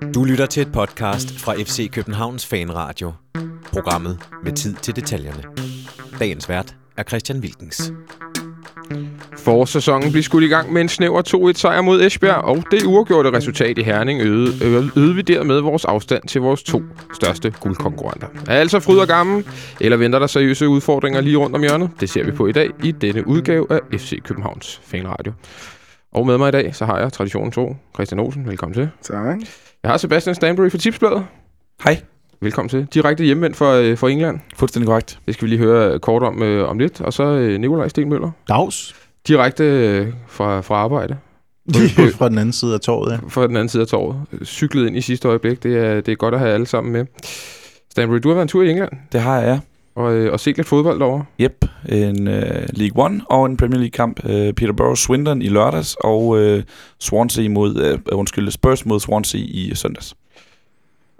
Du lytter til et podcast fra FC Københavns Fanradio. Programmet med tid til detaljerne. Dagens vært er Christian Wilkens. Forårssæsonen blev skudt i gang med en snæver 2-1 sejr mod Esbjerg, og det uafgjorte resultat i Herning øgede, vi dermed vores afstand til vores to største guldkonkurrenter. Er altså fryd og gammel, eller venter der seriøse udfordringer lige rundt om hjørnet? Det ser vi på i dag i denne udgave af FC Københavns Fanradio. Og med mig i dag, så har jeg traditionen 2, Christian Olsen. Velkommen til. Tak. Jeg har Sebastian Stanbury fra Tipsbladet. Hej. Velkommen til. Direkte hjemvendt fra, øh, fra England. Fuldstændig korrekt. Det skal vi lige høre kort om, øh, om lidt. Og så øh, Nikolaj Stenmøller. Dags. Direkte øh, fra, fra arbejde. fra den anden side af torvet, ja. Fra den anden side af torvet. Cyklet ind i sidste øjeblik. Det er, det er godt at have alle sammen med. Stanbury, du har været en tur i England Det har jeg, og, øh, og set lidt fodbold derovre. Yep. En øh, League One og en Premier League-kamp. Øh, Peterborough Swindon i lørdags, og øh, Swansea mod, øh, undskyld, Spurs mod Swansea i søndags.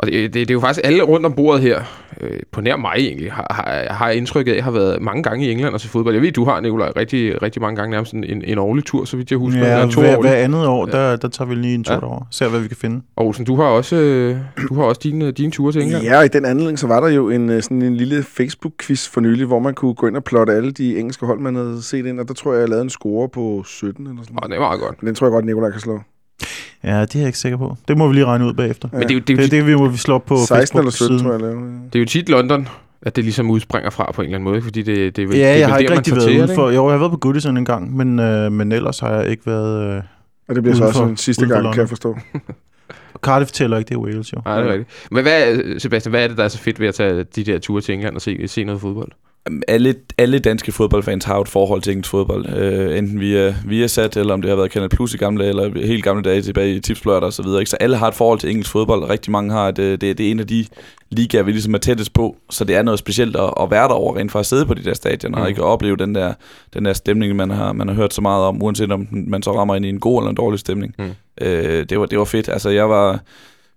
Og det, det, det er jo faktisk alle rundt om bordet her, øh, på nær mig egentlig, har, har, har jeg indtrykket af, at jeg har været mange gange i England og til fodbold. Jeg ved, du har, Nikolaj, rigtig, rigtig mange gange nærmest en, en, årlig tur, så vidt jeg husker. Ja, Eller to hver, hver andet år, der, der tager vi lige en tur Ja. ja. derover. Ser, hvad vi kan finde. Og Olsen, du har også, øh, du har også dine, dine ture til England. Ja, og i den anledning, så var der jo en, øh, sådan en lille Facebook-quiz for nylig, hvor man kunne gå ind og plotte alle de engelske hold, man havde set ind, og der tror jeg, jeg lavede en score på 17 eller sådan Og noget. det er meget godt. Den tror jeg godt, Nikolaj kan slå. Ja, det er jeg ikke sikker på. Det må vi lige regne ud bagefter. Ja. Men det er jo, det er jo, Det det, vi må vi slå op på 16 eller 17, Facebook-siden. tror jeg, jeg lavede. det er jo tit London, at det ligesom udspringer fra på en eller anden måde, fordi det, det er vel, det Ja, er jeg vel har der, ikke rigtig været til, ude det for... Jo, jeg har været på Goodison en gang, men, øh, men ellers har jeg ikke været... Øh, Og det bliver så også for- en sidste gang, kan jeg forstå. Cardiff tæller ikke, det er Wales jo. Nej, det er rigtigt. Men hvad, Sebastian, hvad er det, der er så fedt ved at tage de der ture til England og se, se noget fodbold? Alle, alle danske fodboldfans har et forhold til engelsk fodbold. Uh, enten via, via sat, eller om det har været Kanal Plus i gamle dage, eller helt gamle dage tilbage i tipsbløjter og så videre. Ikke? Så alle har et forhold til engelsk fodbold, og rigtig mange har, at uh, det, det er en af de ligaer, vi ligesom er tættest på. Så det er noget specielt at, at være derovre, rent for at sidde på de der stadioner, Mm. og ikke at opleve den der, den der stemning, man har, man har hørt så meget om, uanset om man så rammer ind i en god eller en dårlig stemning. Mm. Uh, det, var, det var fedt. Altså, jeg var...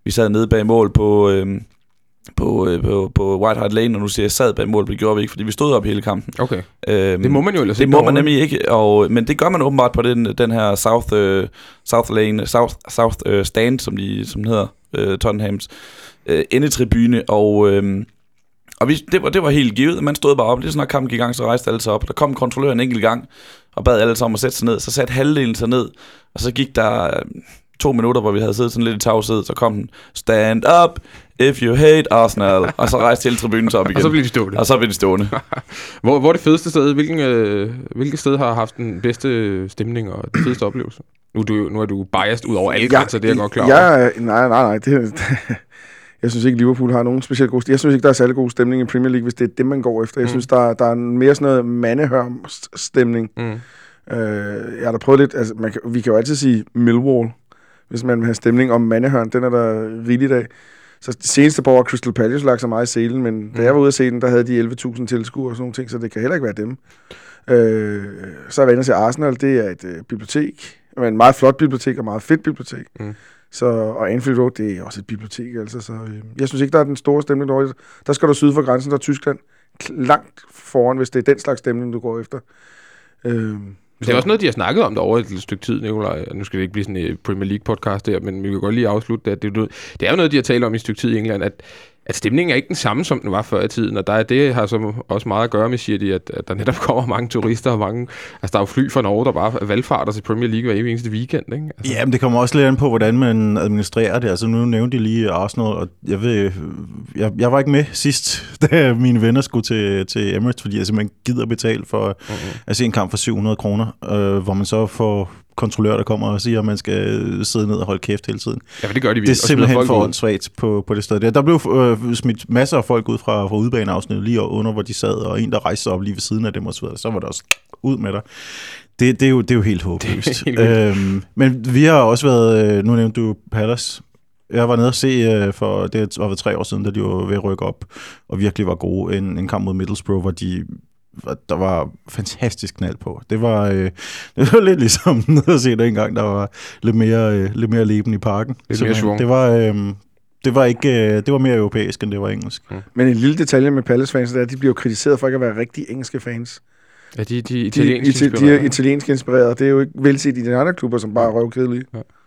Vi sad nede bag mål på... øhm, på, øh, på, på White Hart Lane, og nu siger jeg sad bag mål, det gjorde vi ikke, fordi vi stod op hele kampen. Okay. Øhm, Det må man jo ellers det må man nemlig ikke, og, men det gør man åbenbart på den, den her South, øh, South Lane, South, South øh, Stand, som, de, som hedder, øh, Tottenhams øh, endetribune, og, øh, og vi, det, var, det var helt givet, man stod bare op, lige så når kampen gik i gang, så rejste alle sig op, der kom en kontrollør en enkelt gang, og bad alle sammen at sætte sig ned, så satte halvdelen sig ned, og så gik der to minutter, hvor vi havde siddet sådan lidt i tavshed, så kom den, stand up, if you hate Arsenal, og så rejste hele tribunen sig op igen. Og så bliver de stående. og så blev de stående. Hvor, hvor er det fedeste sted? Hvilken, øh, hvilket sted har haft den bedste stemning og den fedeste oplevelse? Nu er du, nu er du biased ud over alle grænser, det er jeg godt klar over. Jeg, er- nej, nej, nej. Det, jeg synes ikke, Liverpool har nogen specielt god Jeg synes ikke, der er særlig god stemning i Premier League, hvis det er det, man går efter. Jeg Mm. synes, der, der er mere sådan noget mandehørm-stemning. Mm. Øh, jeg har da prøvet lidt, altså man vi kan jo altid sige Millwall, hvis man vil have stemning om Mandehørn, den er der rigeligt af. Så det seneste par år Crystal Palace lagt sig meget i selen, men mm. da Mm. jeg var ude at se den, der havde de 11.000 tilskuere og sådan nogle ting, så det kan heller ikke være dem. Øh, så er jeg se Arsenal, det er et øh, bibliotek, og en meget flot bibliotek og meget fedt bibliotek. Mm. Så, og Anfield Road, det er også et bibliotek, altså. Så, øh, jeg synes ikke, der er den store stemning derovre. Der skal du syd for grænsen, der er Tyskland langt foran, hvis det er den slags stemning, du går efter. Øh, det er også noget, de har snakket om derovre et stykke tid, Nikolaj. Nu skal det ikke blive sådan en Premier League-podcast der, men vi kan godt lige afslutte det. Det, er det er jo noget, de har talt om i et stykke tid i England, at, at stemningen er ikke den samme, som den var før i tiden. Og der er, det har så også meget at gøre med, siger de, at, at der netop kommer mange turister og mange... Altså, der er jo fly fra Norge, der bare valgfarter til Premier League hver eneste weekend, ikke? Altså, Ja, men det kommer også lidt an på, hvordan man administrerer det. Altså, nu nævnte de lige Arsenal, og jeg ved, jeg, jeg var ikke med sidst, da mine venner skulle til, til Emirates, fordi jeg simpelthen gider betale for mm-hmm. at se en kamp for 700 kroner, øh, hvor man så får kontrollør, der kommer og siger, at man skal sidde ned og holde kæft hele tiden. ja, for det gør de Det er virkelig. og smider simpelthen for åndssvagt på, på det sted der. Der blev øh, smidt masser af folk ud fra, fra udebaneafsnittet lige under, hvor de sad, og en, der rejste sig op lige ved siden af dem og så videre. Så var der også ud med dig. Det, det, er, jo, det er jo helt håbløst. helt øhm, men vi har også været, øh, nu nævnte du Palace, jeg var nede og se øh, for, det var tre år siden, da de var ved at rykke op, og virkelig var gode. En, en kamp mod Middlesbrough, hvor de der var fantastisk knald på. Det var, øh, det var lidt ligesom at se dengang, der var lidt mere, øh, lidt mere leben i parken. mere Simpelthen. schwung. Det var, øh, det var ikke, øh, det var mere europæisk, end det var engelsk. Men en lille detalje med Palace-fans, det er, at de bliver kritiseret for ikke at være rigtig engelske fans. Ja, de, de De, italienske de, de er inspirerede. italiensk inspireret. Det er jo ikke velset i de andre klubber, som bare er røvkedelige.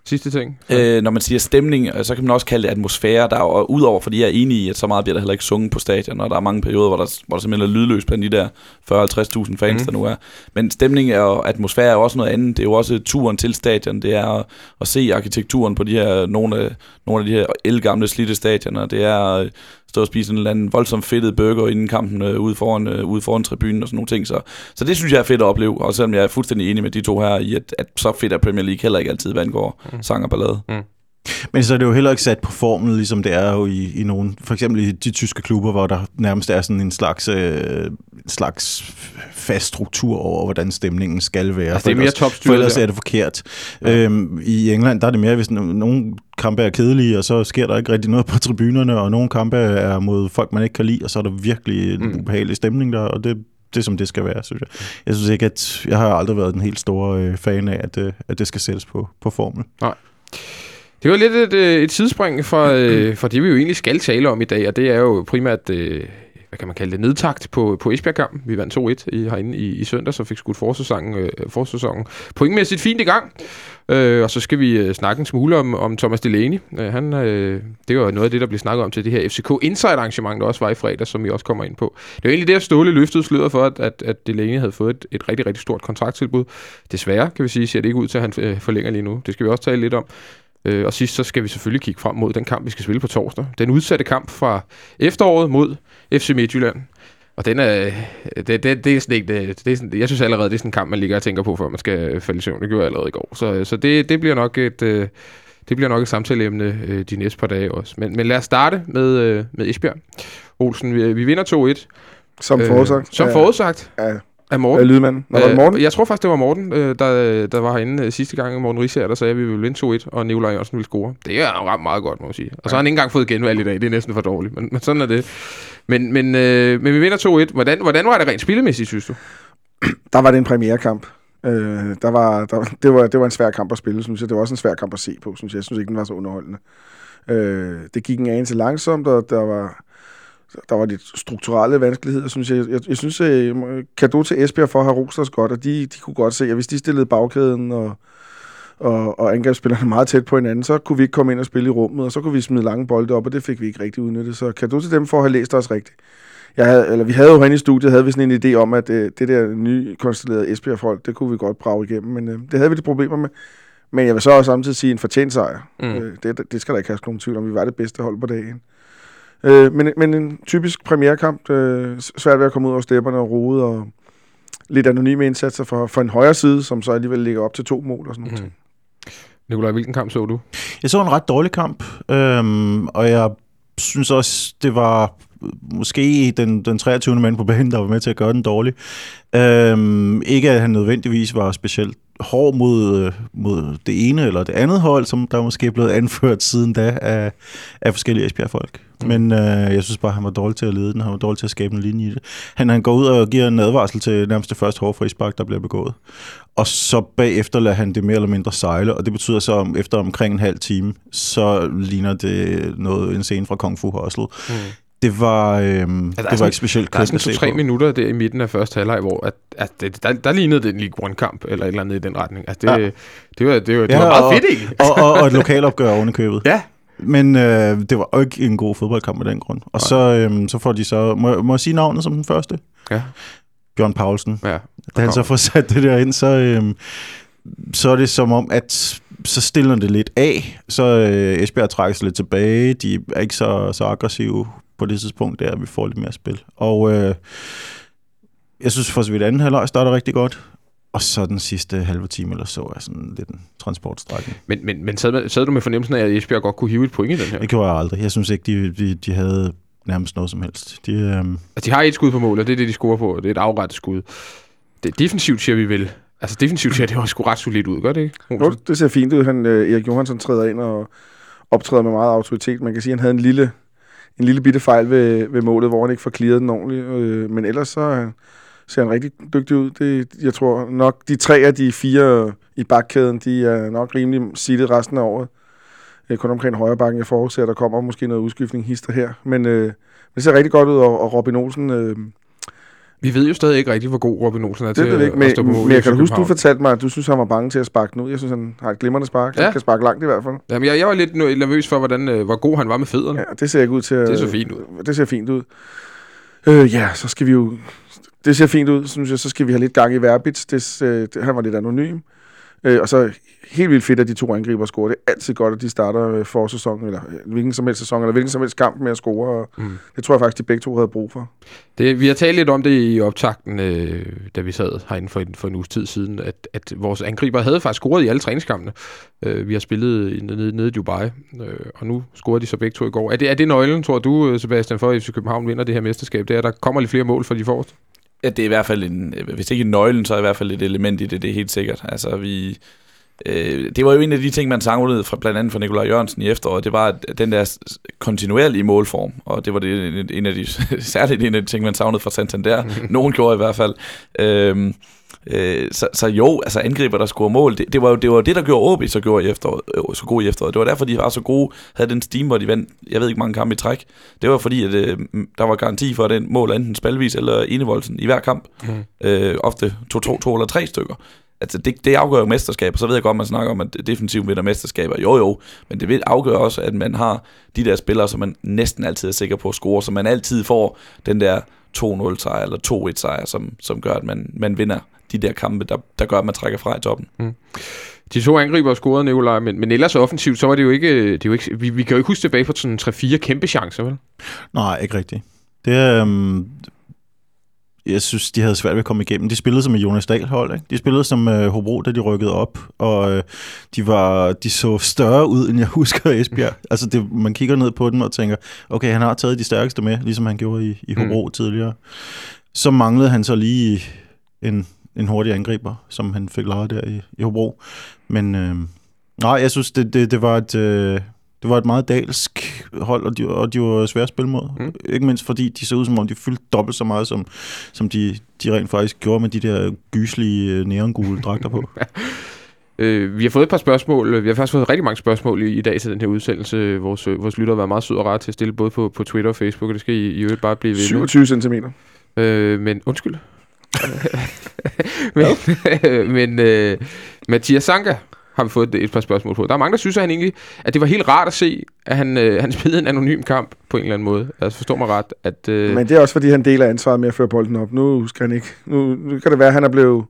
Sidste ting. Øh, når man siger stemning, øh, så kan man også kalde det atmosfære. Der er, og udover, fordi jeg er enig i, at så meget bliver der heller ikke sunget på stadion, og der er mange perioder, hvor der, hvor der simpelthen er lydløst blandt de der 40-50.000 fans, mm. der nu er. Men stemning og atmosfære er også noget andet. Det er jo også turen til stadion. Det er at, at se arkitekturen på de her, nogle af, nogle af de her elgamle slidte stadioner. Det er at stå og spise en eller anden voldsomt fedtet burger inden kampen øh, ude, foran, øh, ude foran tribunen og sådan nogle ting. Så, så det synes jeg er fedt at opleve, og selvom jeg er fuldstændig enig med de to her i, at, at så fedt er Premier League heller ikke altid, hvad angår mm. sang og ballade. Men så er det jo heller ikke sat på formel, ligesom det er jo i, i nogle, for eksempel i de tyske klubber, hvor der nærmest er sådan en slags, øh, en slags fast struktur over, hvordan stemningen skal være. Altså, det er mere topstyret For ellers er det forkert. Ja. Øhm, I England, der er det mere, hvis no- nogle kampe er kedelige, og så sker der ikke rigtig noget på tribunerne, og nogle kampe er mod folk, man ikke kan lide, og så er der virkelig en Mm. ubehagelig stemning der, og det, det som det skal være, synes jeg. Jeg synes ikke, at jeg har aldrig været den helt store øh, fan af, at, øh, at det skal sættes på, på formel. Det var lidt et, øh, et sidespring fra, øh, fra det, vi jo egentlig skal tale om i dag, og det er jo primært, øh, hvad kan man kalde det, nedtakt på, på Esbjerg-kampen. Vi vandt 2-1 i, herinde i, i søndag, så fik skudt forsæsonen, øh, forsæsonen pointmæssigt fint i gang. Øh, og så skal vi øh, snakke en smule om, om Thomas Delaney. Øh, han, øh, det var noget af det, der blev snakket om til det her FCK Inside-arrangement, der også var i fredag, som vi også kommer ind på. Det var egentlig det, at Ståle løftede sløret for, at, at, at Delaney havde fået et, et rigtig, rigtig stort kontrakttilbud. Desværre, kan vi sige, ser det ikke ud til, at han øh, forlænger lige nu. Det skal vi også tale lidt om. Øh, og sidst så skal vi selvfølgelig kigge frem mod den kamp, vi skal spille på torsdag. Den udsatte kamp fra efteråret mod FC Midtjylland. Og den er, det, det, det er sådan ikke, det, det er sådan, jeg synes allerede, det er sådan en kamp, man ligger og tænker på, før man skal falde i søvn. Det gjorde jeg allerede i går. Så, så det, det bliver nok et, øh, det bliver nok et samtaleemne øh, de næste par dage også. Men, men lad os starte med, øh, med Esbjerg. Olsen, vi, vi vinder 2-1. Som forudsagt. Som af- forudsagt af, af af Morten. lydmanden. Nå, var det Morten? Øh, jeg tror faktisk, det var Morten, øh, der, der var herinde øh, sidste gang. Morten Risager, der sagde, at vi ville vinde 2-1, og Nikolaj Jørgensen ville score. Det er ret meget godt, må man sige. Og så har han ikke engang fået genvalg i dag. Det er næsten for dårligt, men, men sådan er det. Men, men, øh, men vi vinder 2-1. Hvordan, hvordan var det rent spillemæssigt, synes du? Der var det en premierekamp. Øh, der var, der, det, var, det var en svær kamp at spille, synes jeg. Det var også en svær kamp at se på, synes jeg. Jeg synes ikke, den var så underholdende. Øh, det gik en anelse langsomt, og der var, der var lidt strukturelle vanskeligheder, synes jeg. Jeg, jeg synes, øh, kado til Esbjerg for at have rost os godt, og de, de kunne godt se, at hvis de stillede bagkæden og, og, og angrebsspillerne meget tæt på hinanden, så kunne vi ikke komme ind og spille i rummet, og så kunne vi smide lange bolde op, og det fik vi ikke rigtig udnyttet. Så kado til dem for at have læst os rigtigt. Jeg havde, eller vi havde jo herinde i studiet, havde vi sådan en idé om, at øh, det der nye konstellerede Esbjerg-folk, det kunne vi godt brage igennem, men øh, det havde vi lidt problemer med. Men jeg vil så også samtidig sige en fortjent sejr. Mm. Øh, det, det skal der ikke have nogen tvivl om. Vi var det bedste hold på dagen. Øh, men, men en typisk premierkamp. Øh, svært ved at komme ud over stepperne og rode, og lidt anonyme indsatser for, for en højre side, som så alligevel ligger op til to mål og sådan noget. Mm. Nikolaj, hvilken kamp så du? Jeg så en ret dårlig kamp, øhm, og jeg synes også, det var måske den, den 23. mand på banen, der var med til at gøre den dårlig. Øhm, ikke at han nødvendigvis var specielt hård mod, øh, mod det ene eller det andet hold, som der måske er blevet anført siden da af, af forskellige Esbjerg-folk. Mm. Men øh, jeg synes bare, han var dårlig til at lede den. Han var dårlig til at skabe en linje i det. Han, han går ud og giver en advarsel til nærmest det første hårde frispark, der bliver begået. Og så bagefter lader han det mere eller mindre sejle, og det betyder så, om efter omkring en halv time, så ligner det noget en scene fra Kung Fu Hustle. Mm. Det var, øhm, er det sådan- var ikke specielt Der er kønt sådan se to-tre på. minutter der i midten af første halvleg, hvor at, at det, der, der lignede det en League One-kamp, eller et eller andet i den retning. Altså, det, ja. Det, var, det, var, det Ja, var meget og- fedt, ikke? og, og, og et lokalopgør oven i købet. Ja. Men øh, det var jo ikke en god fodboldkamp af den grund. Og så, øhm, så får de så... Må, må jeg sige navnet som den første? Ja. Bjørn Paulsen. Ja. Da han så får sat det der ind, så, øhm, så er det som om, at så stiller det lidt af. Så øh, Esbjerg trækker sig lidt tilbage. De er ikke så, så aggressive på det tidspunkt, der vi får lidt mere spil. Og øh, jeg synes for så vidt anden halvleg starter rigtig godt. Og så den sidste halve time eller så er sådan lidt en transportstrækning. Men, men, men sad, med- sad du med fornemmelsen af, at Esbjerg godt kunne hive et point i den her? Det gjorde jeg aldrig. Jeg synes ikke, de, de, de havde nærmest noget som helst. De, øhm, Altså, de har et skud på mål, og det er det, de scorer på, det er et afrettet skud. Det defensivt siger vi vel. Altså, defensivt ser det også sgu ret solidt ud, gør det ikke? Jo, det ser fint ud. Han, øh, Erik Johansson træder ind og optræder med meget autoritet. Man kan sige, at han havde en lille, en lille bitte fejl ved, ved målet, hvor han ikke får clearet den ordentligt. Øh, men ellers så øh, ser han rigtig dygtig ud. Det, jeg tror nok, de tre af de fire i bakkæden, de er nok rimelig sittet resten af året. Øh, kun omkring højre bakken. Jeg forudser, at der kommer måske noget udskiftning hister her. Men øh, det ser rigtig godt ud, og, og Robin Olsen... Øh, vi ved jo stadig ikke rigtig, hvor god Robin Olsen er Det til jeg ikke, at stå på men, mål men jeg kan huske, du fortalte mig, at du synes, han var bange til at sparke den ud. Jeg synes, han har et glimrende spark. Ja. Han kan sparke langt i hvert fald. Jamen, jeg, jeg var lidt nervøs for, hvordan, øh, hvor god han var med fødderne. Ja, det ser ikke ud til at... Det så fint ud. Det ser fint ud. Øh, ja, så skal vi jo... Det ser fint ud, synes jeg. Så skal vi have lidt gang i Verbitz. Det, øh, det, han var lidt anonym. Øh, og så helt vildt fedt, at de to angriber scorer. Det er altid godt, at de starter øh, forsæsonen, eller øh, hvilken som helst sæson, eller hvilken som helst kamp med at score. Og Mm. Det tror jeg faktisk, de begge to havde brug for. Det, vi har talt lidt om det i optakten, øh, da vi sad herinde for en, for en uges tid siden, at, at vores angriber havde faktisk scoret i alle træningskampene. Øh, vi har spillet nede, nede i Dubai, øh, og nu scorede de så begge to i går. Er det, er det nøglen, tror du, øh, Sebastian, for at FC København vinder det her mesterskab? Det er, at der kommer lidt flere mål for de forreste? Ja, det er i hvert fald en, hvis ikke en nøglen, så er i hvert fald et element i det, det er helt sikkert. Altså, vi, øh, det var jo en af de ting, man savnede fra blandt andet fra Nikolaj Jørgensen i efteråret, det var at den der kontinuerlige målform, og det var det, en- af de, særligt en af de ting, man savnede fra Santander. Nogen gjorde i hvert fald. Øhm, øh, så, så jo, altså angriber, der scorer mål, det, det, var jo det, var det, der gjorde OB så, gjorde i efteråret, øh, så god i efteråret. Det var derfor, de var så gode, havde den steam, hvor de vandt, jeg ved ikke mange kampe i træk. Det var fordi, at øh, der var garanti for, at den mål enten spalvis eller enevoldsen i hver kamp. Mm. Øh, ofte to, to, to eller tre stykker. Altså, det, det afgør jo mesterskaber. Så ved jeg godt, man snakker om, at defensivt vinder mesterskaber. Jo, jo. Men det vil afgøre også, at man har de der spillere, som man næsten altid er sikker på at score. Så man altid får den der 2-0 sejr eller 2-1 sejr, som, som gør, at man, man vinder de der kampe, der, der gør, at man trækker fra i toppen. De to angriber scorede Nikolaj, men, men ellers offensivt, så var det jo ikke... Det er jo ikke vi, vi kan jo ikke huske tilbage på sådan 3-4 kæmpe chancer, vel? Nej, ikke rigtigt. Det er... Um, jeg synes, de havde svært ved at komme igennem. De spillede som et Jonas Dahl hold, ikke? De spillede som uh, Hobro, da de rykkede op, og uh, de, var, de så større ud, end jeg husker Esbjerg. altså, det, man kigger ned på dem og tænker, okay, han har taget de stærkeste med, ligesom han gjorde i, i Hobro mm. tidligere. Så manglede han så lige en, en hurtig angriber, som han fik lavet der i, i Hobro. Men øh, nej, jeg synes, det, det, det var et... Øh, det var et meget dalsk hold, og de, og de var svære at spille mod. Mm. Ikke mindst fordi de så ud som om, de fyldte dobbelt så meget, som, som de, de rent faktisk gjorde med de der gyslige øh, neongule dragter på. Øh, vi har fået et par spørgsmål. Vi har faktisk fået rigtig mange spørgsmål i, i dag til den her udsendelse. Vores, øh, vores lyttere har været meget søde og rare til at stille både på, på Twitter og Facebook, og det skal I, I øvrigt bare blive ved med. 27 cm. Øh, men undskyld. men men øh, Mathias Sanka har vi fået et, par spørgsmål på. Der er mange, der synes, at, han egentlig, at det var helt rart at se, at han, øh, han spillede en anonym kamp på en eller anden måde. Altså forstår mig ret, at... Øh, Men det er også, fordi han deler ansvaret med at føre bolden op. Nu skal han ikke. Nu, nu kan det være, at han er blevet...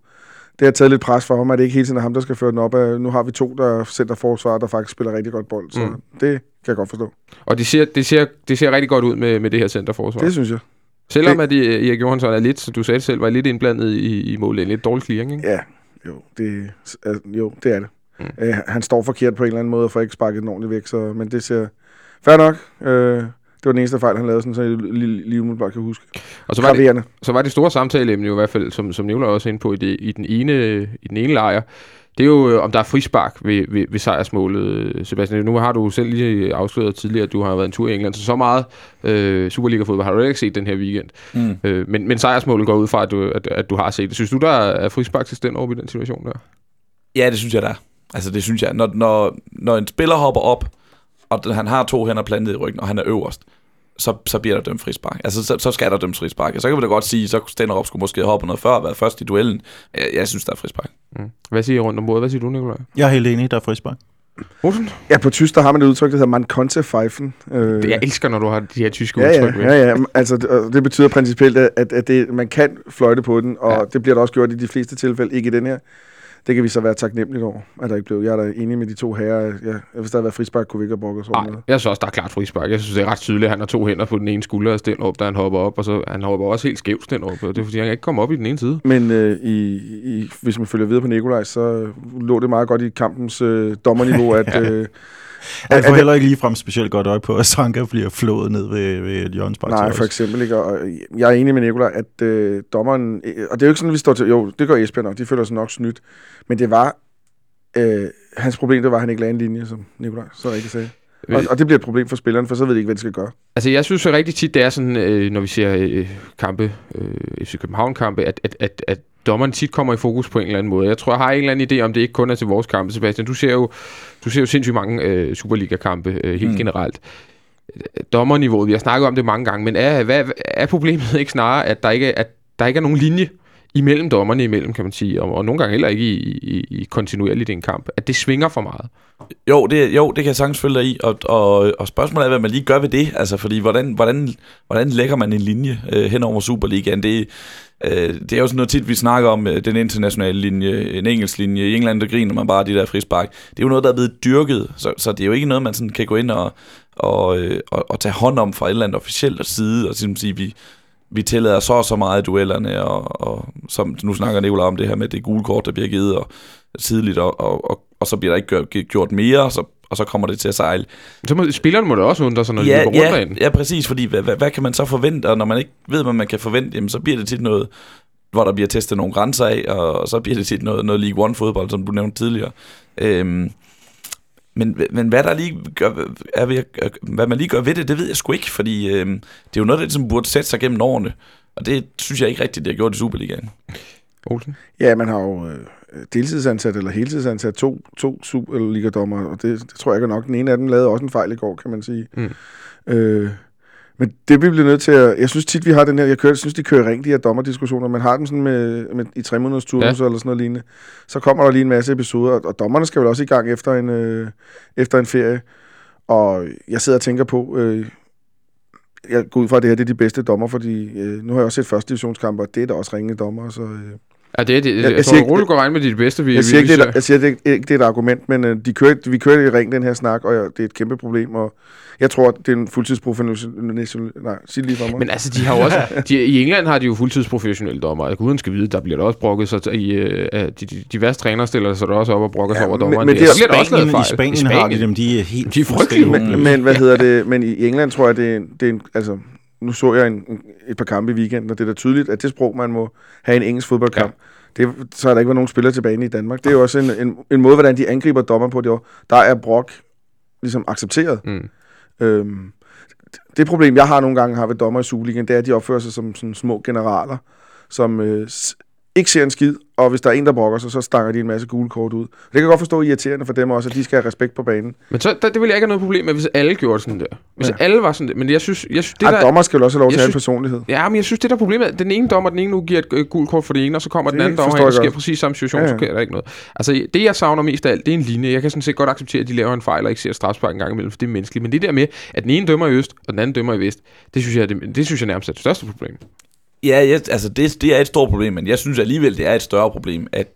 Det har taget lidt pres for ham, at det ikke hele tiden er ham, der skal føre den op. Øh, Nu har vi to, der center forsvar, der faktisk spiller rigtig godt bold. Så mm. det kan jeg godt forstå. og det ser, det, ser, det ser rigtig godt ud med, med det her centerforsvar. Det synes jeg. Selvom at I- Erik Johansson er lidt, som du sagde selv, var lidt indblandet i, i målet. En lidt dårlig clearing, ikke? Ja, jo, det, altså, jo, det er det. Mm. Øh, han står forkert på en eller anden måde, og får ikke sparket den ordentligt væk. Så, men det ser fair nok. Øh, det var den eneste fejl, han lavede, sådan, så jeg lige, lige umiddelbart kan huske. Og så var, det, så var det store samtaleemne jo i hvert fald, som, som Nævler også er inde på i, det, i, den ene, i den ene lejr. Det er jo, øh, om der er frispark ved, ved, ved sejrsmålet, Sebastian. Nu har du selv lige afsløret tidligere, at du har været en tur i England, så så meget øh, Superliga-fodbold har du ikke set den her weekend. Mm. Øh, men, men sejrsmålet går ud fra, at du, at, at du har set det. Synes du, der er frispark til Stenderup i den situation der? Ja, det synes jeg, der er. Altså, det synes jeg. Når, når, når en spiller hopper op, og han har to hænder plantet i ryggen, og han er øverst, så, så bliver der dømt frispark. Altså, så, så skal der dømt frispark. Så kan vi da godt sige, så Stenderup skulle måske hoppe noget før og være først i duellen. Jeg, jeg synes, der er frispark. Mm. Hvad siger I rundt om bordet? Hvad siger du, Nikolaj? Jeg er helt enig, der er frispark. Rosen? Ja, på tysk, der har man et udtryk, der hedder man konnte pfeifen. Øh, Det, jeg elsker, når du har de her tyske ja, udtryk. ja, ja, ja. Altså, det, det betyder principielt, at, at, det, man kan fløjte på den, og ja. det bliver der også gjort i de fleste tilfælde, ikke i den her. Det kan vi så være taknemmelige over, at der ikke blev. Jeg er da enig med de to herrer. Ja, hvis der havde været frispark, kunne vi ikke have brokket os Nej, jeg synes også, der er klart frispark. Jeg synes, det er ret tydeligt, at han har to hænder på den ene skulder af Stenderup, da han hopper op, og så han hopper også helt skævt Stenderup. og Det er, fordi han ikke kommer op i den ene side. Men øh, i, i, hvis man følger videre på Nikolaj, så lå det meget godt i kampens øh, dommerniveau, at... Øh, Jeg at- får heller ikke ligefrem specielt godt øje på, at Sanka bliver flået ned ved, ved Jørgens Parti. Nej, for eksempel ikke. Og jeg er enig med Nikolaj, at øh, dommeren... øh, Og det er jo ikke sådan, vi står til... Jo, det gør Esbjerg nok. De føler sig nok snydt. Men det var... Øh, hans problem, det var, at han ikke lagde en linje, som Nikolaj så rigtig sagde. Og, og det bliver et problem for spilleren, for så ved de ikke, hvad de skal gøre. Altså, jeg synes jo rigtig tit, det er sådan, øh, når vi ser øh, kampe, øh, FC København-kampe, at, at, at, at dommeren tit kommer i fokus på en eller anden måde. Jeg tror, jeg har en eller anden idé om, det ikke kun er til vores kampe, Sebastian. Du ser jo, du ser jo sindssygt mange øh, Superliga-kampe øh, helt Mm. mm. generelt. Dommerniveauet, vi har snakket om det mange gange, men er, hvad, er problemet ikke snarere, at der ikke, at der ikke er nogen linje imellem dommerne imellem, kan man sige, og, og nogle gange heller ikke i, i, i kontinuerligt i en kamp, at det svinger for meget. Jo, det, jo, det kan jeg sagtens følge dig i, og, og, og spørgsmålet er, hvad man lige gør ved det, altså fordi hvordan, hvordan, hvordan lægger man en linje øh, hen over Superligaen? Det, øh, det er jo sådan noget tit, vi snakker om, øh, den internationale linje, en engelsk linje, i England der griner man bare de der frispark. Det er jo noget, der er blevet dyrket, så, så det er jo ikke noget, man sådan kan gå ind og, og, øh, og, og tage hånd om fra et eller andet officielt side, og ligesom sige, vi, vi tillader så og så meget i duellerne, og, og som nu snakker Nicolai om det her med det gule kort, der bliver givet og, tidligt, og, og, og, og så bliver der ikke gjort, gjort mere, så, og så kommer det til at sejle. Så må, spillerne må da også undre sig, når ja, de rundt ja, derinde. ja, præcis, fordi hvad, hvad, hvad kan man så forvente, og når man ikke ved, hvad man kan forvente, jamen, så bliver det tit noget, hvor der bliver testet nogle grænser af, og så bliver det tit noget, noget League One-fodbold, som du nævnte tidligere. Øhm, men, men hvad, der lige gør, er ved, hvad man lige gør ved det, det ved jeg sgu ikke, fordi øhm, det er jo noget, der som burde sætte sig gennem årene, og det synes jeg ikke rigtigt, det har gjort i Superligaen. Olsen? Ja, man har jo øh, deltidsansat eller heltidsansat to, to Superliga-dommer, og det, det tror jeg ikke er nok. Den ene af dem lavede også en fejl i går, kan man sige. Mm. Øh, men det vi bliver nødt til at... Jeg synes tit, vi har den her... Jeg, kører, synes, de kører ring, de her dommerdiskussioner. Man har dem sådan med, med i tre måneders turnus ja. eller sådan noget lignende. Så kommer der lige en masse episoder, og, og dommerne skal vel også i gang efter en, øh, efter en ferie. Og jeg sidder og tænker på... Øh, jeg går ud fra, at det her det er de bedste dommer, fordi øh, nu har jeg også set første divisionskampe, og det er da også ringende dommer, så... Øh, Ja, det er det. Jeg, jeg jeg, tror, ikke- roligt går regne med de bedste, vi, jeg siger, vi, ikke, vi det, er- jeg siger det, ikke, ikke, det er et argument, men øh, de kører, vi kører i ring, den her snak, og jeg, det er et kæmpe problem, og jeg tror, det er en fuldtidsprofessionel... Nej, sig det lige for mig. Men altså, de har jo også... De, I England har de jo fuldtidsprofessionelle dommer. Guden skal vide, der bliver der også brokket sig i... Øh, de, de, de værste træner stiller sig der også op og brokker sig Ja, over men- dommeren. men det er- Så bliver der også lavet fejl. I Spanien, I Spanien har de dem, de er helt De er frygtelige. men, men hvad hedder det? Men i England tror jeg, det er, det er en, altså, nu så jeg en, en, et par kampe i weekenden, og det er da tydeligt, at det sprog, man må have i en engelsk fodboldkamp, ja. det, så har der ikke været nogen spillere tilbage i Danmark. Det er jo også en, en, en måde, hvordan de angriber dommer på det år. Der er brok ligesom accepteret. Mm. Øhm, det problem, jeg har nogle gange har ved dommer i Superligaen, det er, at de opfører sig som sådan små generaler, som øh, ikke ser en skid, og hvis der er en, der brokker sig, så stanger de en masse gule kort ud. Det kan jeg godt forstå irriterende for dem også, at de skal have respekt på banen. Men så, der, det vil jeg ikke have noget problem med, hvis alle gjorde sådan der. Hvis Ja. alle var sådan der. Men jeg synes, jeg synes det Det der... Ej, dommer skal jo også have lov til at have en personlighed. Ja, men jeg synes, det der problem er, at den ene dommer, den ene nu giver et øh, gult kort for det ene, og så kommer den Det anden dommer og sker præcis samme situation, Ja, ja, så sker der ikke noget. Altså, det jeg savner mest af alt, det er en linje. Jeg kan sådan set godt acceptere, at de laver en fejl og ikke ser strafspark en gang imellem, for det er menneskeligt. Men det der med, at den ene dømmer i øst, og den anden dømmer i vest, det synes jeg, det, det synes jeg nærmest er det største problem. Ja, jeg, altså det, det er et stort problem, men jeg synes alligevel, det er et større problem, at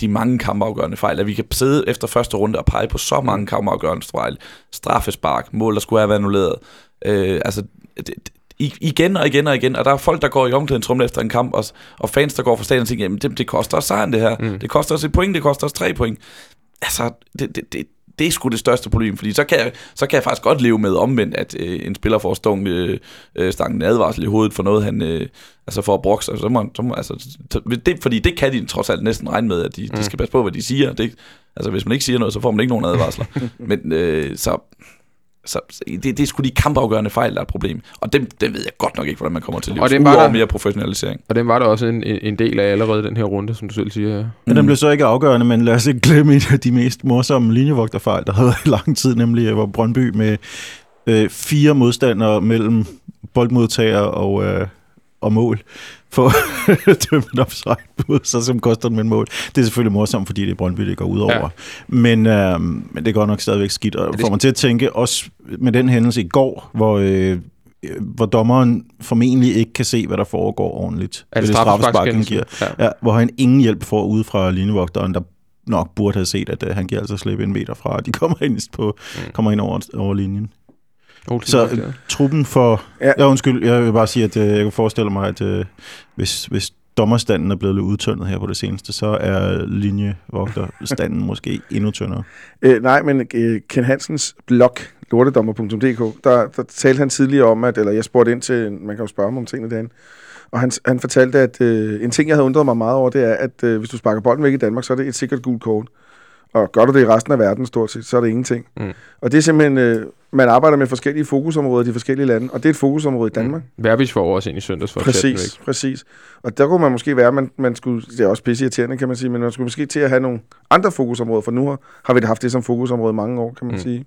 de mange kampafgørende fejl, at vi kan sidde efter første runde og pege på så mange kampafgørende fejl, straffespark, mål, der skulle have været annulleret. Øh, altså, det, igen og igen og igen, og der er folk, der går i omklædningsrummet efter en kamp, og, og fans, der går fra stadion og tænker, jamen det, det koster os sejren det her, mm. det koster os et point, det koster os tre point. Altså, det, det, det, det er sgu det største problem, fordi så kan jeg, så kan jeg faktisk godt leve med omvendt, at øh, en spiller får stung, øh, øh, stangen advarsel i hovedet for noget, han øh, altså for at brokke sig. Så må, så må, altså, så- det, fordi det kan de trods alt næsten regne med, at de, Mm. de skal passe på, hvad de siger. Det, altså, hvis man ikke siger noget, så får man ikke nogen advarsler. Men øh, så, så det, det er sgu de kampafgørende fejl, der er et problem. Og dem, dem ved jeg godt nok ikke, hvordan man kommer til Og livs. det var der- mere professionalisering. Og den var der også en, en, del af allerede den her runde, som du selv siger. Men Mm. den blev så ikke afgørende, men lad os ikke glemme en af de mest morsomme linjevogterfejl, der havde i lang tid, nemlig øh, hvor Brøndby med øh, fire modstandere mellem boldmodtager og, øh, og mål for dømt en offside bud, så som koster den med mål. Det er selvfølgelig morsomt, fordi det er Brøndby, det går ud over. Ja. Men, øh, men det går nok stadigvæk skidt, og det- får mig til at tænke, også med den hændelse i går, hvor... Øh, hvor dommeren formentlig ikke kan se, hvad der foregår ordentligt. Er det ved straffespark, han giver. Ja. Ja, hvor han ingen hjælp får ude fra linjevogteren, der nok burde have set, at uh, han giver altså slippe en meter fra, og de kommer ind, på, Mm. kommer ind over, over linjen. Olsen, Så ja. truppen for... Ja. Ja. undskyld, jeg vil bare sige, at uh, jeg kan forestille mig, at uh, hvis, hvis dommerstanden er blevet lidt udtyndet her på det seneste, så er linjevogterstanden måske endnu tyndere. Øh, nej, men øh, Ken Hansens blog, lortedommer.dk, der, der talte han tidligere om, at, eller jeg spurgte ind til, man kan jo spørge ham om tingene derinde, og han, han fortalte, at øh, en ting, jeg havde undret mig meget over, det er, at øh, hvis du sparker bolden væk i Danmark, så er det et sikkert gult kort. Og gør du det i resten af verden stort set, så er det ingenting. Mm. Og det er simpelthen, øh, man arbejder med forskellige fokusområder i de forskellige lande, og det er et fokusområde i Danmark. Mm. Verbis får også ind i søndags for sætte den Præcis, præcis. Og der kunne man måske være, man, man skulle, det er også pisse irriterende, kan man sige, men man skulle måske til at have nogle andre fokusområder, for nu har, har vi haft det som fokusområde i mange år, kan man Mm. mm. sige.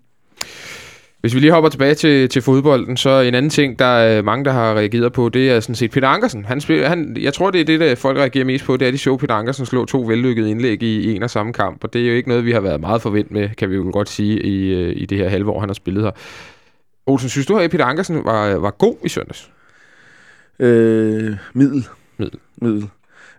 Hvis vi lige hopper tilbage til, til fodbolden, så en anden ting, der er mange, der har reageret på, det er sådan set Peter Ankersen. Han spil, han, jeg tror, det er det, der folk reagerer mest på, det er, at de så Peter Ankersen slå to vellykkede indlæg i, i en og samme kamp. Og det er jo ikke noget, vi har været meget forventet med, kan vi jo godt sige, i, øh, i det her halve år, han har spillet her. Olsen, synes du, at Peter Ankersen var, var god i søndags? Øh, middel. Middel. Middel.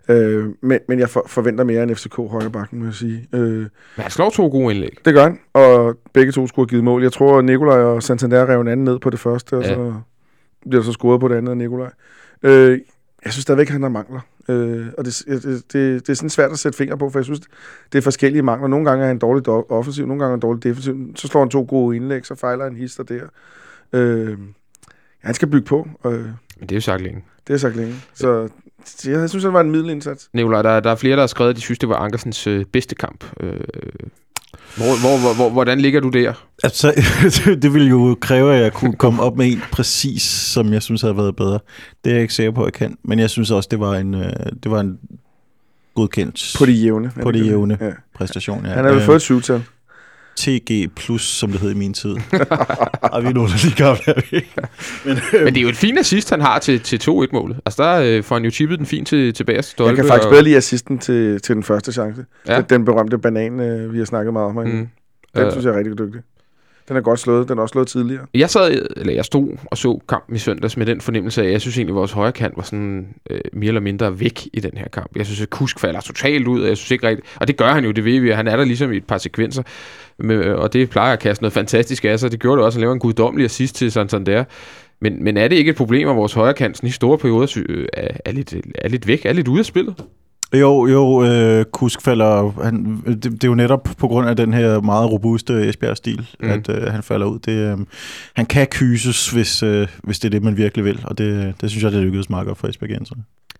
Øh, men, men jeg for, forventer mere end FCK højre bakken, må jeg sige. Øh, Men han slår to gode indlæg. det gør han, og begge to skulle have givet mål. Jeg tror, Nikolaj og Santander rev en anden ned på det første, og Ja. så bliver der så scoret på det andet af Nikolaj. Øh, jeg synes stadigvæk, at han har mangler. Øh, og det, det, det, det er sådan svært at sætte fingre på, for jeg synes, det er forskellige mangler. Nogle gange er han dårligt o- offensiv, nogle gange er han dårligt defensiv. Så slår han to gode indlæg, så fejler han hister der. Øh, han skal bygge på, og Men det er jo sagt længe. det er sagt længe. Så jeg synes, det var en middelindsats. Nikolaj, der, der er flere, der har skrevet, at de synes, det var Ankersens øh, bedste kamp. Øh, hvor, hvor, hvor, hvor, hvordan ligger du der? Altså, det ville jo kræve, at jeg kunne komme op med en præcis, som jeg synes havde været bedre. Det er jeg ikke sikker på, at jeg kan. Men jeg synes også, det var en, øh, det var en godkendt På det jævne. På det jævne. Ja. præstation. Ja. Han har vel Øh, fået et syvtal. TG plus, som det hed i min tid. og vi er nogle, der lige gamle, er vi? Men, øh, Men det er jo et fint assist, han har til, til 2-1-målet. Altså, der øh, får han jo chippet den fint til, til bagerste stolpe. Jeg kan faktisk og- bedre lide assisten til, til den første chance. Ja. Den, den berømte banan, øh, vi har snakket meget om herinde. Mm. Den Øh. synes jeg er rigtig dygtig. Den er godt slået. Den er også slået tidligere. Jeg sad, eller jeg stod og så kampen i søndags med den fornemmelse af, at jeg synes egentlig, at vores højre kant var sådan øh, mere eller mindre væk i den her kamp. Jeg synes, at Kusk falder totalt ud, og jeg synes ikke rigtigt, og det gør han jo, det ved vi, han er der ligesom i et par sekvenser, med, øh, og det plejer at kaste noget fantastisk af sig. Det gjorde det også, at lave en guddommelig assist til Santander. Men, men er det ikke et problem, at vores højre kant sådan i store perioder øh, er, er, lidt, er lidt væk, er lidt ude af spillet? Jo, jo, øh, Kusk falder... Han, det, det er jo netop på grund af den her meget robuste Esbjerg-stil, Mm. at øh, han falder ud. Det, øh, han kan kyses, hvis, øh, hvis det er det, man virkelig vil, og det, det synes jeg, det lykkedes meget godt for Esbjerg.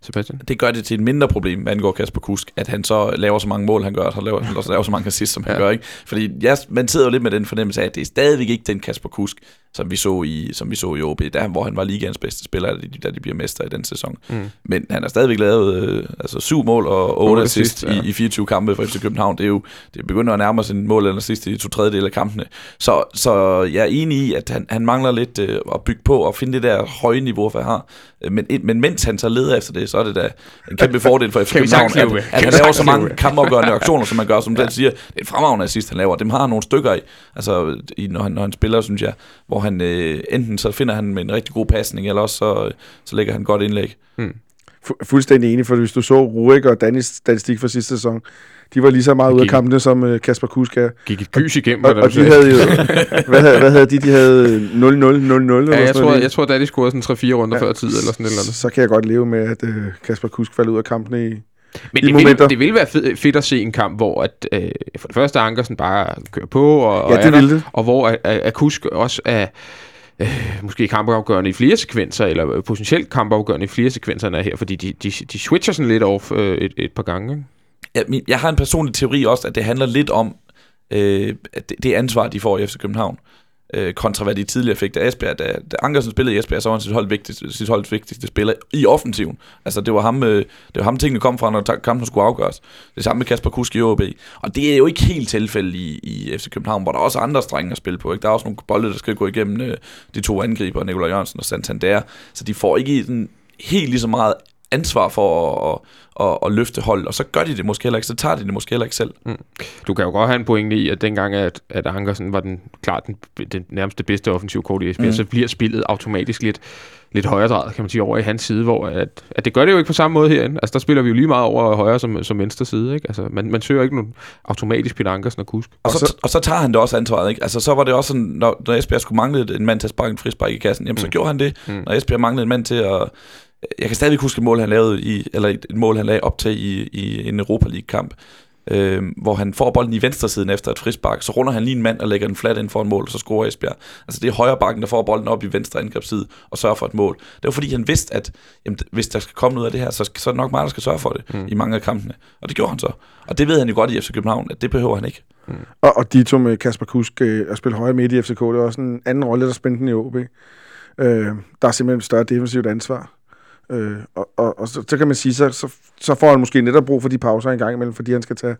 Sebastian? Det gør det til et mindre problem, hvad angår Kasper Kusk, at han så laver så mange mål, han gør, og så laver, så laver så mange assists, som han Ja. gør. Ikke? Fordi jeg, man sidder jo lidt med den fornemmelse af, at det er stadigvæk ikke den Kasper Kusk, som vi så i, som vi så i OB, der, hvor han var ligaens bedste spiller, da de, da de bliver mester i den sæson. Mm. Men han har stadigvæk lavet øh, altså syv mål og otte assist assist, ja. i, i 24 kampe for FC København. Det er jo det begynder at nærme sig en mål eller assist i to tredjedel af kampene. Så, så jeg er enig i, at han, han mangler lidt øh, at bygge på og finde det der høje niveau, for han har. Øh, Men, men mens han så leder efter det, så er det da en kæmpe fordel for FC København, at, at han laver så mange kampafgørende aktioner, som man gør, som den siger. Det er en fremragende assist, han laver. Dem har han nogle stykker i, altså, i når, han, når han spiller, synes jeg, hvor han øh, enten så finder han med en rigtig god pasning, eller også så, så lægger han godt indlæg. Fu- fuldstændig enig, for hvis du så Rurik og Danis statistik fra sidste sæson, de var lige så meget ude af kampene, som øh, Kasper Kusk er. Gik et gys igennem, Og, og du de havde jo... hvad, havde, hvad havde de? De havde 0-0, 0-0 eller Ja, jeg tror, jeg tror, at de scorede sådan 3-4 runder ja, før tid, eller sådan et eller andet. Så kan jeg godt leve med, at øh, Kasper Kusk falder ud af kampene i... Men det vil, det vil være fed, fedt at se en kamp, hvor at, øh, for det første Ankersen bare kører på, og, og, Ja, det der, ville det. og hvor at Kusk også er øh, måske kampafgørende i flere sekvenser, eller potentielt kampafgørende i flere sekvenser, end er her, fordi de, de, de switcher sådan lidt off øh, et, et par gange. Ikke? Jeg, jeg har en personlig teori også, at det handler lidt om øh, at det, det ansvar, de får i FC København, øh, kontra hvad de tidligere fik. Da, Esbjerg, da, da Ankersen spillede i Esbjerg, så var han sit, hold vigtigste, sit holds vigtigste spiller i offensiven. Altså, det var ham, øh, det var ham tingene kom fra, når kampen skulle afgøres. Det samme med Kasper Kusk i OB. Og det er jo ikke helt tilfældet i, i FC København, hvor der er også andre strenge at spille på. Ikke? Der er også nogle bolde, der skal gå igennem øh, de to angriber, Nikolaj Jørgensen og Santander. Så de får ikke sådan helt lige så meget ansvar for at, at, at, at løfte hold, og så gør de det måske heller ikke, så tager de det måske heller ikke selv. Du kan jo godt have en pointe i, at dengang, at, at Ankersen var den, klart den, den nærmeste bedste offensiv kort i Esbjerg, mm. Mm. så bliver spillet automatisk lidt, lidt højere drejet, kan man sige, over i hans side, hvor at, at det gør det jo ikke på samme måde herinde. Altså, der spiller vi jo lige meget over højre som, som venstre side, ikke? Altså, man, man søger ikke nogen automatisk Peter Ankersen og Kusk. Og, Og så, så- og så tager han det også ansvaret, ikke? Altså, så var det også sådan, når, når Esbjerg skulle mangle en mand til at sparke en frispark i kassen, jamen, så Mm. gjorde han det. Mm. Når Esbjerg manglede en mand til at... Jeg kan stadig huske et mål, han lavede i, eller et et mål, han lagde op til i, i en Europa League-kamp, øh, hvor han får bolden i venstre siden efter et frispark, så runder han lige en mand og lægger den flat ind for en mål, og så scorer Esbjerg. Altså det er højre bakken, der får bolden op i venstre angrebsside og sørger for et mål. Det var fordi, han vidste, at jamen, hvis der skal komme noget af det her, så, så er det nok mig, der skal sørge for det Mm. mm. i mange af kampene. Og det gjorde han så. Og det ved han jo godt i FC København, at det behøver han ikke. Og, og Dito med Kasper Kusk øh, at spille højre midt i FCK, det er også en anden rolle, der spændte den i OB. Øh, der er simpelthen et større defensivt ansvar. Øh, og og, og så, så kan man sige, så, så, så får han måske netop brug for de pauser en gang imellem, fordi han skal tage,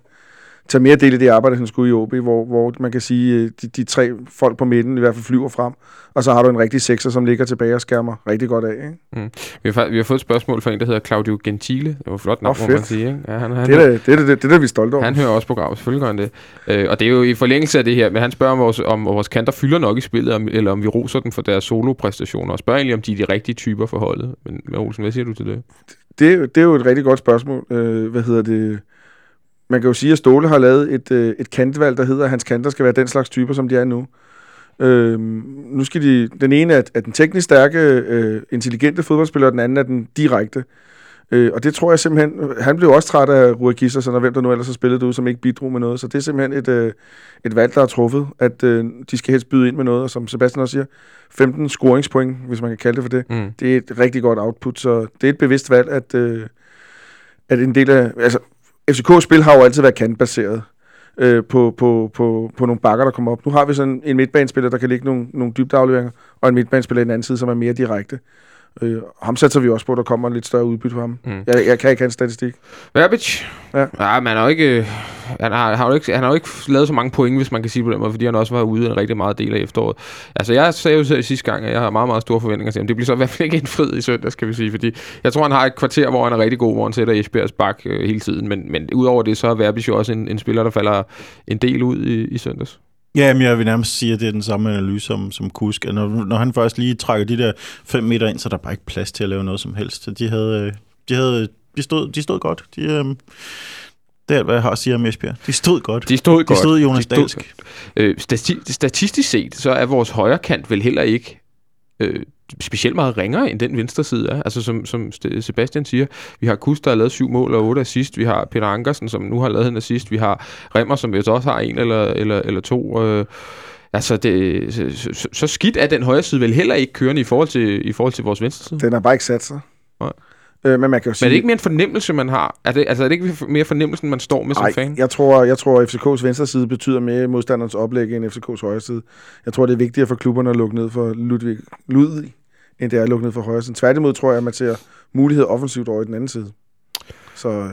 tage mere del i det arbejde, han skulle i OB, hvor, hvor man kan sige, øh, de, de tre folk på midten i hvert fald flyver frem, og så har du en rigtig sekser, som ligger tilbage og skærmer rigtig godt af. Ikke? Vi har, vi har fået et spørgsmål fra en, der hedder Claudio Gentile. Det var flot navn, må man sige. Ikke? Ja, han, han, Det er det, det, er det, det, det er vi er stolte over. Han hører også programmet, selvfølgelig gør han det. Øh, og det er jo i forlængelse af det her, men han spørger, om vores, om vores kanter fylder nok i spillet, om, eller om vi roser dem for deres solopræstationer, og spørger egentlig, om de er de rigtige typer for holdet. Men, men Olsen, hvad siger du til det? det, er jo- det er jo et rigtig godt spørgsmål. Øh, hvad hedder det? Man kan jo sige, at Ståle har lavet et, øh, et kantvalg, der hedder, at hans kanter skal være den slags typer, som de er nu. Øh, nu skal de, den ene er, er den teknisk stærke, øh, intelligente fodboldspiller, og den anden er den direkte. Øh, og det tror jeg simpelthen, han blev også træt af Rui Gislersen, og hvem der nu ellers har spillet det ud, som ikke bidrog med noget. Så det er simpelthen et, øh, et valg, der er truffet, at øh, de skal helst byde ind med noget, og som Sebastian også siger, 15 scoringspoint, hvis man kan kalde det for det. Mm. Det er et rigtig godt output, så det er et bevidst valg, at, øh, at en del af... Altså, FCK's spil har jo altid været kantbaseret øh, på, på, på, på nogle bakker, der kommer op. Nu har vi sådan en midtbanespiller, der kan ligge nogle, nogle dybde afleveringer, og en midtbanespiller i den anden side, som er mere direkte. Øh, ham satser vi også på, at der kommer en lidt større udbytte på ham. Mm. Jeg, jeg kan ikke have en statistik. Verbic? Ja. ja men han har jo ikke, han har, har jo ikke, han har jo ikke lavet så mange point, hvis man kan sige på den måde, fordi han også var ude en rigtig meget del af efteråret. Altså, jeg sagde jo selv sidste gang, at jeg har meget, meget store forventninger til ham. Det bliver så i hvert fald ikke indfriet i søndag, skal vi sige, fordi jeg tror, han har et kvarter, hvor han er rigtig god, hvor han sætter Esbjergs bak øh, hele tiden, men, men udover det, så er Verbic jo også en, en spiller, der falder en del ud i, i søndags. Ja, men jeg vil nærmest sige, at det er den samme analyse som, som Kusk. Når, når han først lige trækker de der 5 meter ind, så er der bare ikke plads til at lave noget som helst. Så De, havde, øh, de, havde, de, stod, de stod godt. De, øh, det er, hvad jeg har at sige om Esbjerg. De stod godt. De stod de godt. stod Jonas De stod- Dahlsk. Øh, stati- statistisk set, så er vores højre kant vel heller ikke øh, specielt meget ringere end den venstre side er. Altså som, som St- Sebastian siger, vi har Kus, der har lavet syv mål og otte assist. Vi har Peter Ankersen, som nu har lavet en assist. Vi har Remmer, som vist også har en eller, eller, eller to. Øh, altså, det, så, så, så skidt er den højre side vel heller ikke kørende i forhold til, i forhold til vores venstre side. Den har bare ikke sat sig. Nej. Øh, men man kan jo sige... Men er det ikke mere en fornemmelse, man har? Er det, altså, er det ikke mere fornemmelsen, man står med som Ej, fan? jeg tror, jeg tror, at FCK's venstre side betyder mere modstanderens oplæg end FCK's højre side. Jeg tror, det er vigtigere for klubberne at lukke ned for Ludvig, Ludvig end det er at lukke ned for højre side. Tværtimod tror jeg, at man ser mulighed offensivt over i den anden side. Så øh,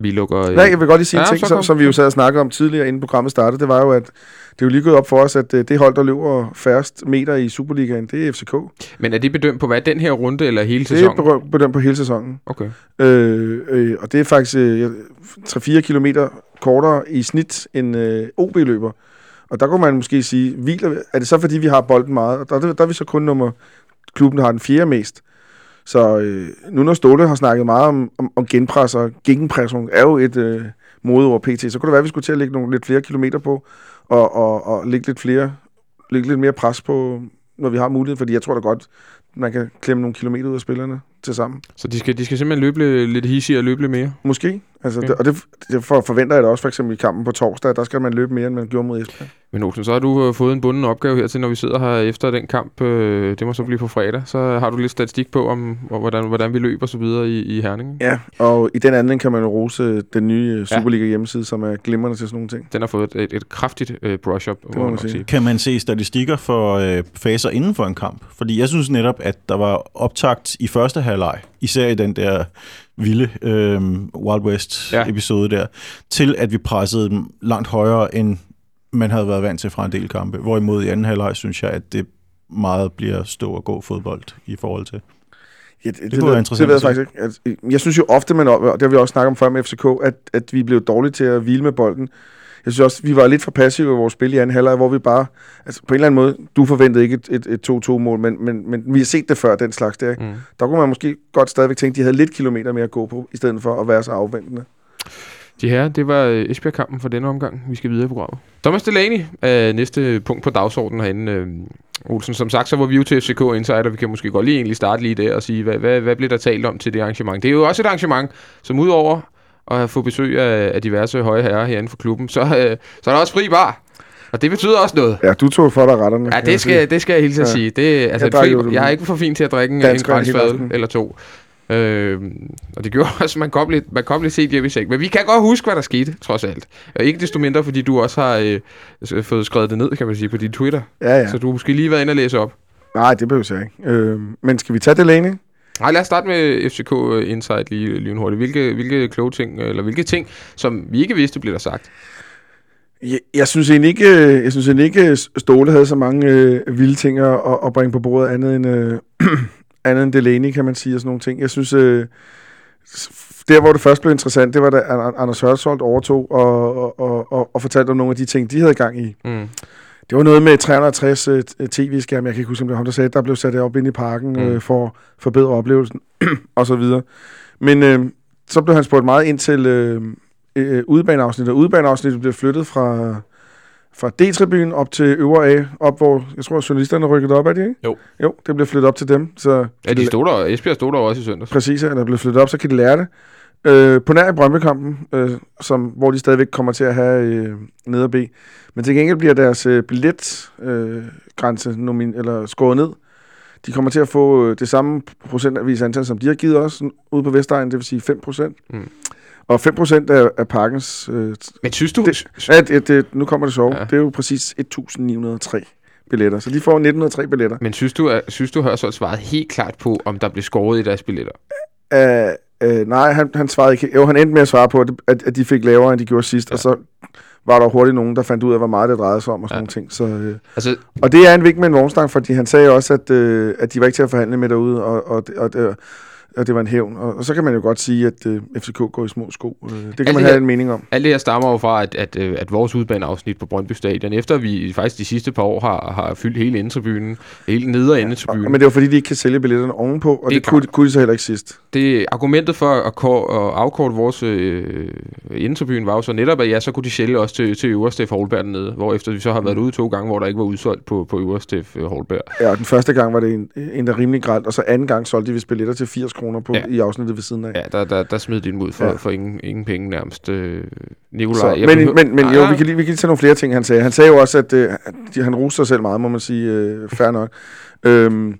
Vi lukker... Øh, Nej, jeg vil godt lige sige Ja, en ting, som, som vi jo sad og snakkede om tidligere, inden programmet startede. Det var jo, at det er jo lige gået op for os, at øh, det hold, der løber færrest meter i Superligaen, det er FCK. Men er det bedømt på hvad? Den her runde eller hele Det er sæsonen? bedømt på hele sæsonen. Okay. Øh, øh, og det er faktisk øh, 3-4 kilometer kortere i snit end øh, OB-løber. Og der kunne man måske sige, hviler, er det så fordi, vi har bolden meget? Og der, der, der er vi så kun nummer, klubben, der har den fjerde mest. Så øh, nu når Ståle har snakket meget om, om, om genpres og gegenpression, er jo et øh, modeord pt, så kunne det være, at vi skulle til at lægge nogle lidt flere kilometer på, og, og, og lægge lidt flere, lægge lidt mere pres på, når vi har mulighed, fordi jeg tror da godt, man kan klemme nogle kilometer ud af spillerne til sammen. Så de skal, de skal simpelthen løbe lidt- lidt hissige og løbe lidt mere? Måske. Altså, Okay. det, og det, det for, forventer jeg da også for eksempel i kampen på torsdag, der skal man løbe mere, end man gjorde mod Esbjerg. Men Olsen, så har du øh, fået en bunden opgave her til, når vi sidder her efter den kamp. Øh, det må så blive på fredag. Så har du lidt statistik på, om hvor- hvordan, hvordan vi løber og så videre i, i Herning. Ja, og i den anden kan man jo rose den nye øh, Superliga hjemmeside, som er glimrende til sådan nogle ting. Den har fået et, et, kraftigt øh, brush-up, må må man sige. Kan man se statistikker for øh, faser inden for en kamp? Fordi jeg synes netop, at der var optakt i første halvleg, især i den der vilde øh, Wild West-episode der, til at vi pressede dem langt højere, end man havde været vant til fra en del kampe. Hvorimod i anden halvleg synes jeg, at det meget bliver stå og gå fodbold i forhold til. Ja, det, kunne være ved- interessant Det ved jeg faktisk ikke. At, jeg synes jo ofte, man, og det har vi også snakket om før med FCK, at, at vi blev dårlige til at hvile med bolden. Jeg synes også, vi var lidt for passive i vores spil i anden halvleg, hvor vi bare, altså på en eller anden måde, du forventede ikke et, et, et 2-2-mål, men, men, men vi har set det før, den slags der. Ikke? Mm. Der kunne man måske godt stadigvæk tænke, at de havde lidt kilometer mere at gå på, i stedet for at være så afventende. De her, det var øh, Esbjerg-kampen for denne omgang. Vi skal videre i programmet. Thomas Delaney er næste punkt på dagsordenen herinde. Øh, Olsen, som sagt, så var vi jo til FCK Insider. Vi kan måske godt lige egentlig starte lige der og sige, hvad, hvad, hvad blev der talt om til det arrangement? Det er jo også et arrangement, som udover at få besøg af, af diverse høje herrer herinde for klubben, så, øh, så er der også fri bar. Og det betyder også noget. Ja, du tog for dig retterne. Ja, det skal, det skal jeg hilse at Ja. sige. Det, altså, Jeg jo fri, den jeg er ikke for fin til at drikke en, en eller to. Øh, og det gjorde også, at man kom lidt, man kom lidt set hjem i seng. Men vi kan godt huske, hvad der skete, trods alt. Og ikke desto mindre, fordi du også har øh, fået skrevet det ned, kan man sige, på din Twitter. Ja, ja. Så du har måske lige været inde og læse op. Nej, det behøver jeg ikke. Øh, men skal vi tage Delaney? Nej, lad os starte med FCK Insight lige lynhurtigt. Hvilke, hvilke kloge ting, eller hvilke ting, som vi ikke vidste, bliver der sagt? Jeg, jeg synes egentlig ikke, øh, jeg synes egentlig ikke Ståle havde så mange øh, vilde ting at, at bringe på bordet, andet end, øh, andet end Delaney, kan man sige, og sådan nogle ting. Jeg synes, øh, der hvor det først blev interessant, det var da Anders Hørsholt overtog og, og, og, og, og fortalte om nogle af de ting, de havde gang i. Mm. Det var noget med 360 uh, tv-skærm, jeg kan ikke huske, om det var ham, der sagde, der blev sat op ind i parken mm. uh, for at forbedre oplevelsen, og så videre. Men uh, så blev han spurgt meget ind til uh, uh, udebaneafsnittet, og udebaneafsnittet blev flyttet fra, fra D-tribunen op til øvre A, op hvor, jeg tror, journalisterne rykkede op, er de ikke? Jo. Jo, det blev flyttet op til dem. Så ja, de stod der, Esbjerg stod der også i søndags. Præcis, ja, der blev flyttet op, så kan de lære det. Øh, på nær i Brøndby-kampen, øh, som, hvor de stadigvæk kommer til at have øh, ned og B. Men til gengæld bliver deres øh, billetgrænse øh, nomin- eller skåret ned. De kommer til at få øh, det samme procentvis antal, som de har givet os ude på Vestegnen, det vil sige 5 procent. Mm. Og 5 procent af, af pakkens... Øh, Men synes du... Det, ja, det, det, nu kommer det så. Ja. Det er jo præcis 1.903 billetter. Så de får 1903 billetter. Men synes du, at, synes du har så svaret helt klart på, om der bliver skåret i deres billetter? Uh, Øh, nej, han, han svarede ikke. Jo, han endte med at svare på, at, at de fik lavere, end de gjorde sidst, ja. og så var der hurtigt nogen, der fandt ud af, hvor meget det drejede sig om og sådan ja. nogle ting. Så, øh, altså, og det er en vink med en vognstang, fordi han sagde også, at, øh, at de var ikke til at forhandle med derude, og, og, og, og at det var en hævn. Og, og så kan man jo godt sige, at øh, FCK går i små sko. Øh, det kan alt man have her, en mening om. Alt det her stammer jo fra, at, at, øh, at vores udbaneafsnit på Brøndby Stadion, efter vi faktisk de sidste par år har, har fyldt hele indetribunen, hele nedre. Ja, men det var fordi, de ikke kan sælge billetterne ovenpå, og det, det kunne, kunne de så heller ikke sidst. Det argumentet for at, at afkorte vores øh, endetribune var jo så netop, at ja, så kunne de sælge også til, til Øverstef Holberg dernede, hvor efter vi så har været mm. ude to gange, hvor der ikke var udsolgt på, på Øverstef Holberg. Ja, og den første gang var det en, en der rimelig grædt, og så anden gang solgte de vist billetter til 80 kroner på, ja. i afsnit afsnittet ved siden af. Ja, der, der, der smed de ud for, ja. for ingen, ingen penge nærmest. Øh, Nikolaj, så, men, behøver... men, men jo, vi kan, lige, vi kan lige tage nogle flere ting, han sagde. Han sagde jo også, at øh, han roste sig selv meget, må man sige. Øh, fair nok. Øhm,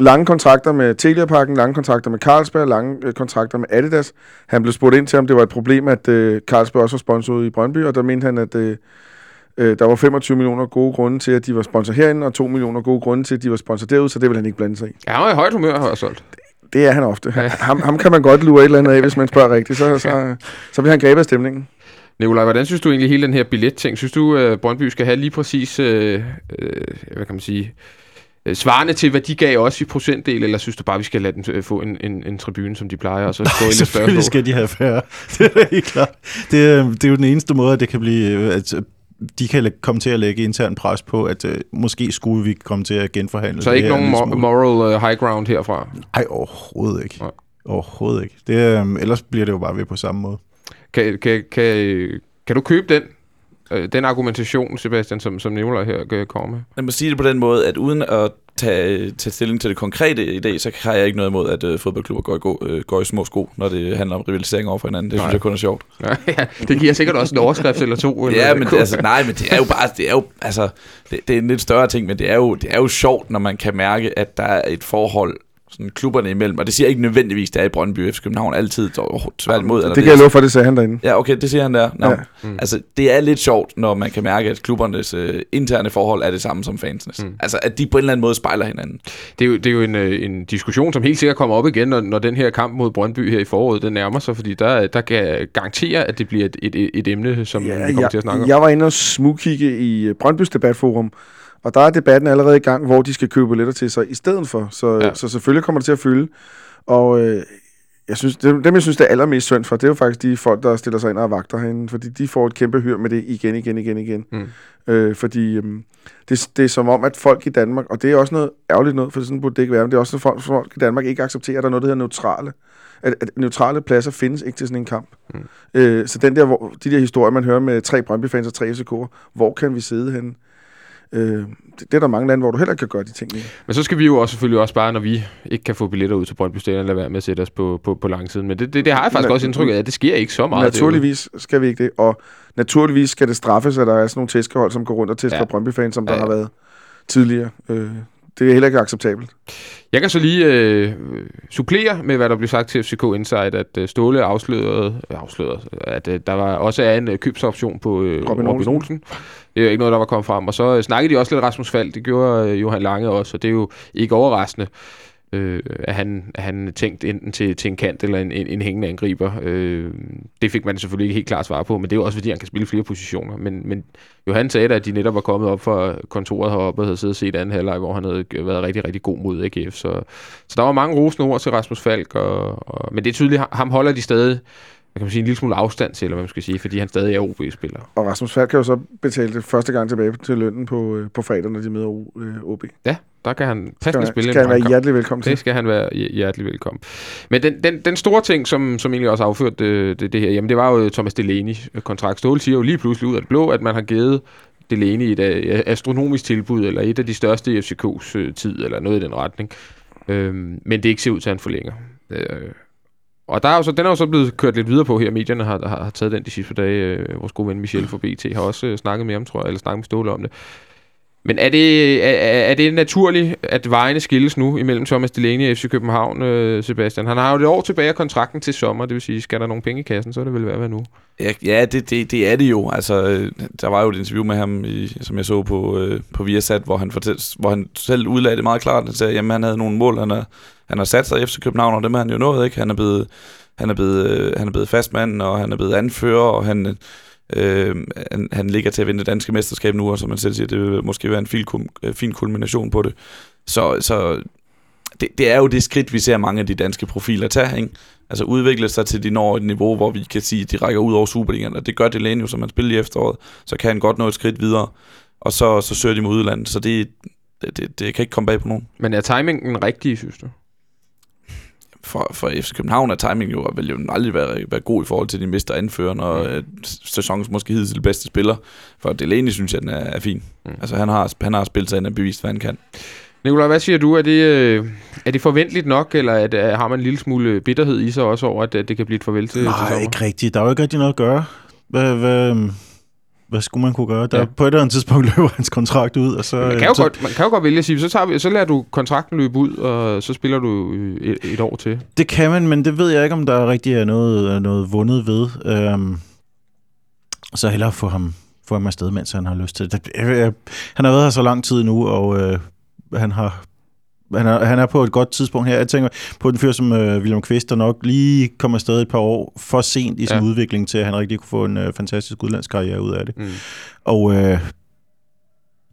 lange kontrakter med Telia-pakken, lange kontrakter med Carlsberg, lange øh, kontrakter med Adidas. Han blev spurgt ind til, om det var et problem, at øh, Carlsberg også var sponsoret i Brøndby, og der mente han, at øh, øh, der var 25 millioner gode grunde til, at de var sponsor herinde, og 2 millioner gode grunde til, at de var sponsor derude, så det vil han ikke blande sig i. Ja, han var i højt humør, har jeg solgt. Det er han ofte. Ja. Ham, ham kan man godt lure et eller andet af, hvis man spørger rigtigt. Så, så, så vil han grebet af stemningen. Nikolaj, hvordan synes du egentlig hele den her billetting? Synes du, at Brøndby skal have lige præcis, øh, øh, hvad kan man sige, øh, svarende til, hvad de gav os i procentdel, eller synes du bare, vi skal lade dem øh, få en, en, en tribune, som de plejer, og så gå ind i større skal de have færre. det er helt klart. Det er, det er jo den eneste måde, at det kan blive, at de kan komme til at lægge intern pres på, at uh, måske skulle vi komme til at genforhandle Så ikke nogen mo- moral uh, high ground herfra? Nej, overhovedet ikke. Nej. Overhovedet ikke. Det, um, ellers bliver det jo bare ved på samme måde. Kan, kan, kan, kan du købe den? Øh, den argumentation, Sebastian, som, som Nicolaj her kommer med? Jeg må sige det på den måde, at uden at tage, tage stilling til det konkrete i dag, så har jeg ikke noget imod, at uh, fodboldklubber går, går, uh, går i små sko, når det handler om rivalisering over for hinanden. Det nej. synes jeg kun er sjovt. ja, det giver sikkert også en overskrift eller to. Eller ja, men det, altså, nej, men det er jo bare, det er jo, altså, det, det er en lidt større ting, men det er, jo, det er jo sjovt, når man kan mærke, at der er et forhold sådan klubberne imellem, og det siger ikke nødvendigvis, det er i Brøndby FC København altid tværtimod. Eller det kan jeg love for, det sagde han derinde. Ja, okay, det siger han der. No. Ja. Mm. Altså, det er lidt sjovt, når man kan mærke, at klubbernes uh, interne forhold er det samme som fansenes. Mm. Altså, at de på en eller anden måde spejler hinanden. Det er jo, det er jo en, øh, en diskussion, som helt sikkert kommer op igen, når, når den her kamp mod Brøndby her i foråret, den nærmer sig, fordi der, der kan garantere, at det bliver et, et, et emne, som ja, vi kommer jeg, til at snakke om. Jeg var inde og smugkigge i Brøndbys debatforum, og der er debatten allerede i gang, hvor de skal købe billetter til sig i stedet for. Så, ja. så selvfølgelig kommer det til at fylde. Og øh, jeg synes, dem, dem, jeg synes, det er allermest synd for, det er jo faktisk de folk, der stiller sig ind og vagter herinde, fordi de får et kæmpe hyr med det igen, igen, igen, igen. Mm. Øh, fordi øh, det, det er som om, at folk i Danmark, og det er også noget ærgerligt noget, for sådan burde det ikke være, men det er også folk, folk i Danmark ikke accepterer, at der er noget, der hedder neutrale. At, at neutrale pladser findes ikke til sådan en kamp. Mm. Øh, så den der, hvor, de der historier, man hører med tre Brøndby-fans og tre FCK'er, hvor kan vi sidde henne? Øh, det, er der mange lande, hvor du heller kan gøre de ting. Men så skal vi jo også selvfølgelig også bare, når vi ikke kan få billetter ud til Brøndby Stadion, lade være med at sætte os på, på, på langsiden. Men det, det, det har jeg faktisk Na- også indtryk af, at det sker ikke så meget. Naturligvis det skal vi ikke det, og naturligvis skal det straffes, at der er sådan nogle tæskehold, som går rundt og tæsker ja. Brøndby-fans, som ja, der ja. har været tidligere. Øh, det er heller ikke acceptabelt. Jeg kan så lige øh, supplere med, hvad der blev sagt til FCK Insight, at øh, Ståle afslørede, øh, afslørede at øh, der var også er en øh, købsoption på øh, Robin, Robin Olsen. Olsen. Det er jo ikke noget, der var kommet frem. Og så øh, snakkede de også lidt Rasmus Fald. Det gjorde øh, Johan Lange også, og det er jo ikke overraskende. Øh, at han, at han tænkt enten til, til en kant eller en, en, en hængende angriber. Øh, det fik man selvfølgelig ikke helt klart svar på, men det er jo også fordi, han kan spille flere positioner. Men, men Johan sagde da, at de netop var kommet op fra kontoret heroppe og havde siddet og set anden halvleg, hvor han havde været rigtig, rigtig god mod AGF. Så, så der var mange rosende ord til Rasmus Falk, og, og, men det er tydeligt, ham holder de stadig kan man sige, en lille smule afstand til, eller hvad man skal sige, fordi han stadig er OB-spiller. Og Rasmus Falk kan jo så betale det første gang tilbage til lønnen på, øh, på fredag, når de møder O- øh, OB. Ja, der kan han passende han- spille skal en han være hjertelig velkommen Det til. skal han være hj- hjertelig velkommen. Men den, den, den store ting, som, som egentlig også afførte det, det, det her, jamen det var jo Thomas Delaney kontrakt. Ståle siger jo lige pludselig ud af det blå, at man har givet Delaney et øh, astronomisk tilbud, eller et af de største i FCK's øh, tid, eller noget i den retning. Øhm, men det ikke ser ud til, at han forlænger. Øh, og der er jo så, den er jo så blevet kørt lidt videre på her. Medierne har, har, har taget den de sidste par dage. Øh, vores gode ven Michel fra BT har også øh, snakket med ham, tror jeg, eller snakket med Ståle om det. Men er det, er, er det naturligt, at vejene skilles nu imellem Thomas Delaney og FC København, øh, Sebastian? Han har jo et år tilbage af kontrakten til sommer, det vil sige, skal der nogle penge i kassen, så er det vel værd at være nu. Ja, ja det, det, det er det jo. Altså, øh, der var jo et interview med ham, i, som jeg så på, øh, på Viasat, hvor han, fortæl, hvor han selv udlagde det meget klart. Han sagde, at han havde nogle mål, han har, han har sat sig FC København, og dem har han jo nået. Ikke? Han er blevet, han er blevet, øh, han er blevet fastmand, og han er blevet anfører, og han, øh, han, han ligger til at vinde det danske mesterskab nu, og som man selv siger, det vil måske være en fin, kum- øh, fin kulmination på det. Så, så det, det er jo det skridt, vi ser mange af de danske profiler tage, ikke? Altså udvikle sig til de når et niveau, hvor vi kan sige, at de rækker ud over Superligaen, og det gør Delaney jo, som han spiller i efteråret, så kan han godt nå et skridt videre, og så, så søger de mod udlandet, så det, det, det, det kan ikke komme bag på nogen. Men er timingen rigtig, synes du? For, for FC København er timing jo, vil jo aldrig være, være god i forhold til, at de mister anføreren, og Mm. øh, sæsonens måske hidtil bedste spiller. For Delaney synes jeg, den er, er fin. Mm. Altså han har, han har spillet sig ind og bevist, hvad han kan. Nicolaj, hvad siger du? Er det, øh, er det forventeligt nok, eller er det, har man en lille smule bitterhed i sig også over, at, at det kan blive et farvel til, til Nej, sommer? ikke rigtigt. Der er jo ikke rigtig noget at gøre. Hvad, hvad, hvad skulle man kunne gøre? Der, Ja. På et eller andet tidspunkt løber hans kontrakt ud, og så... Man kan, jo så, godt, man kan jo godt vælge at sige, så, tager vi, så lader du kontrakten løbe ud, og så spiller du øh, et, et år til. Det kan man, men det ved jeg ikke, om der rigtig er noget, er noget vundet ved. Øhm, så hellere få ham, få ham afsted, mens han har lyst til det. Han har været her så lang tid nu, og øh, han har... Han er, han er på et godt tidspunkt her. Jeg tænker på den fyr som øh, William Kvist, der nok lige kommer afsted et par år for sent i sin Ja. udvikling til, at han rigtig kunne få en øh, fantastisk udlandskarriere ud af det. Mm. Og øh,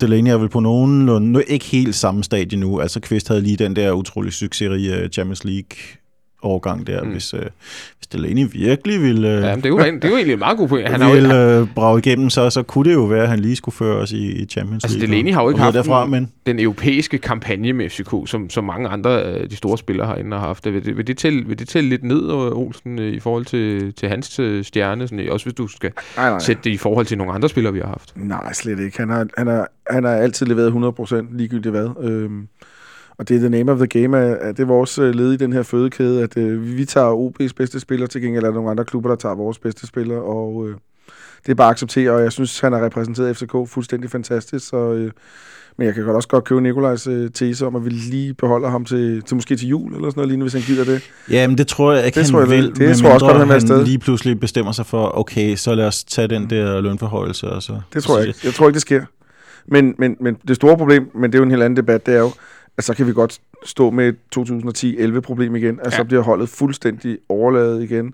Delaney er vel på nogenlunde, nu ikke helt samme stadie nu. Altså Kvist havde lige den der utrolig succesrige Champions League årgang der, Mm. hvis, øh, hvis Delaney virkelig ville, øh, Ja, men det er, jo, det er jo egentlig en meget god point. Han har jo, ville øh, brage igennem, så, så kunne det jo være, at han lige skulle føre os i, i Champions Altså, League. Delaney har jo ikke haft derfra, en- men den europæiske kampagne med FCK, som, som mange andre af de store spillere herinde har haft. Vil det, vil det, tælle, vil det tælle lidt ned, øh, Olsen, øh, i forhold til, til hans øh, stjerne? Sådan, også hvis du skal Nej, nej. sætte det i forhold til nogle andre spillere, vi har haft. Nej, slet ikke. Han har, han har, han har altid leveret 100% ligegyldigt hvad. Øhm, og det er the name of the game, at, det er vores øh, led i den her fødekæde, at øh, vi tager OB's bedste spiller, til gengæld er der nogle andre klubber, der tager vores bedste spiller, og øh, det er bare at acceptere, og jeg synes, han har repræsenteret FCK fuldstændig fantastisk, så... Øh, men jeg kan godt også godt købe Nikolajs øh, tese om, at vi lige beholder ham til, til måske til jul, eller sådan noget lignende, hvis han gider det. ja, men det tror jeg ikke, Det han tror jeg, vil. det- det tror jeg også godt, han vil afsted. lige pludselig bestemmer sig for, okay, så lad os tage den der lønforhøjelse. Og så, Det tror jeg ikke. Jeg tror ikke, det sker. Men, men, men det store problem, men det er jo en helt anden debat, det er jo, så kan vi godt stå med et 2010-11 problem igen, at ja. Så bliver holdet fuldstændig overladet igen,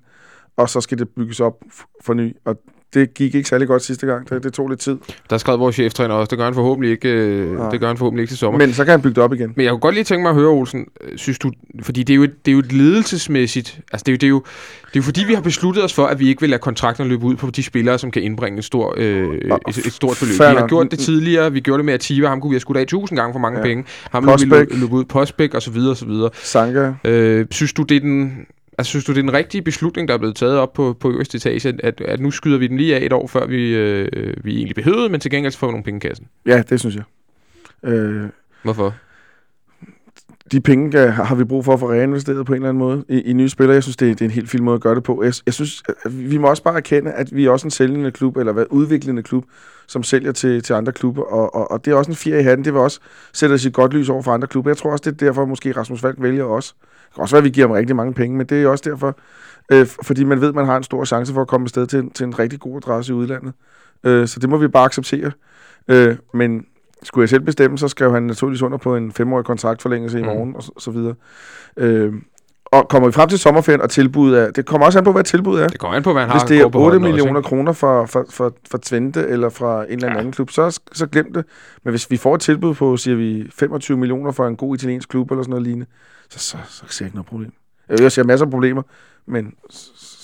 og så skal det bygges op for ny. Og det gik ikke særlig godt sidste gang. Det, det tog lidt tid. Der skrev vores cheftræner også. Det gør han forhåbentlig ikke, øh, Nej. det gør han forhåbentlig ikke til sommer. Men så kan han bygge det op igen. Men jeg kunne godt lige tænke mig at høre, Olsen, øh, synes du, fordi det er jo et, det er jo et ledelsesmæssigt, altså det er, jo, det, er jo, det er jo fordi, vi har besluttet os for, at vi ikke vil lade kontrakten løbe ud på de spillere, som kan indbringe en stor, øh, et, et stort beløb. fair Vi har gjort det tidligere, vi gjorde det med Ativa, ham kunne vi have skudt af tusind gange for mange Ja. penge. Ham vi Postbæk. løb, løb ud, Postbæk og så videre og så videre. Sanka. Øh, synes du, det er den... Altså, synes du, det er den rigtige beslutning, der er blevet taget op på, på øverste etage, at, at nu skyder vi den lige af et år, før vi, øh, vi egentlig behøvede, men til gengæld får vi nogle penge i kassen? Ja, det synes jeg. Øh, Hvorfor? de penge kan, har vi brug for at få reinvesteret på en eller anden måde i, i nye spillere. Jeg synes, det er, det er en helt fin måde at gøre det på. Jeg, jeg synes, at vi må også bare erkende, at vi er også en sælgende klub, eller hvad, udviklende klub, som sælger til, til andre klubber. Og, og, og det er også en fjer i hatten. Det vil også sætte os i godt lys over for andre klubber. Jeg tror også, det er derfor, måske Rasmus Falk vælger os. Det kan også være, at vi giver ham rigtig mange penge, men det er også derfor, øh, fordi man ved, at man har en stor chance for at komme afsted til, til en rigtig god adresse i udlandet. Øh, så det må vi bare acceptere. Øh, men skulle jeg selv bestemme, så skrev han naturligvis under på en femårig kontraktforlængelse i Mm. morgen, og så, så videre. Øh, og kommer vi frem til sommerferien, og tilbuddet er, det kommer også an på, hvad tilbuddet er. Det kommer an på, hvad han Hvis har det at gå er på 8 hånden også, millioner ikke? kroner fra, fra, fra, fra Twente eller fra en eller anden, Ja. anden klub, så, så glem det. Men hvis vi får et tilbud på, siger vi, 25 millioner for en god italiensk klub eller sådan noget lignende, så, så, så ser jeg ikke noget problem. Jeg sige, masser af problemer, men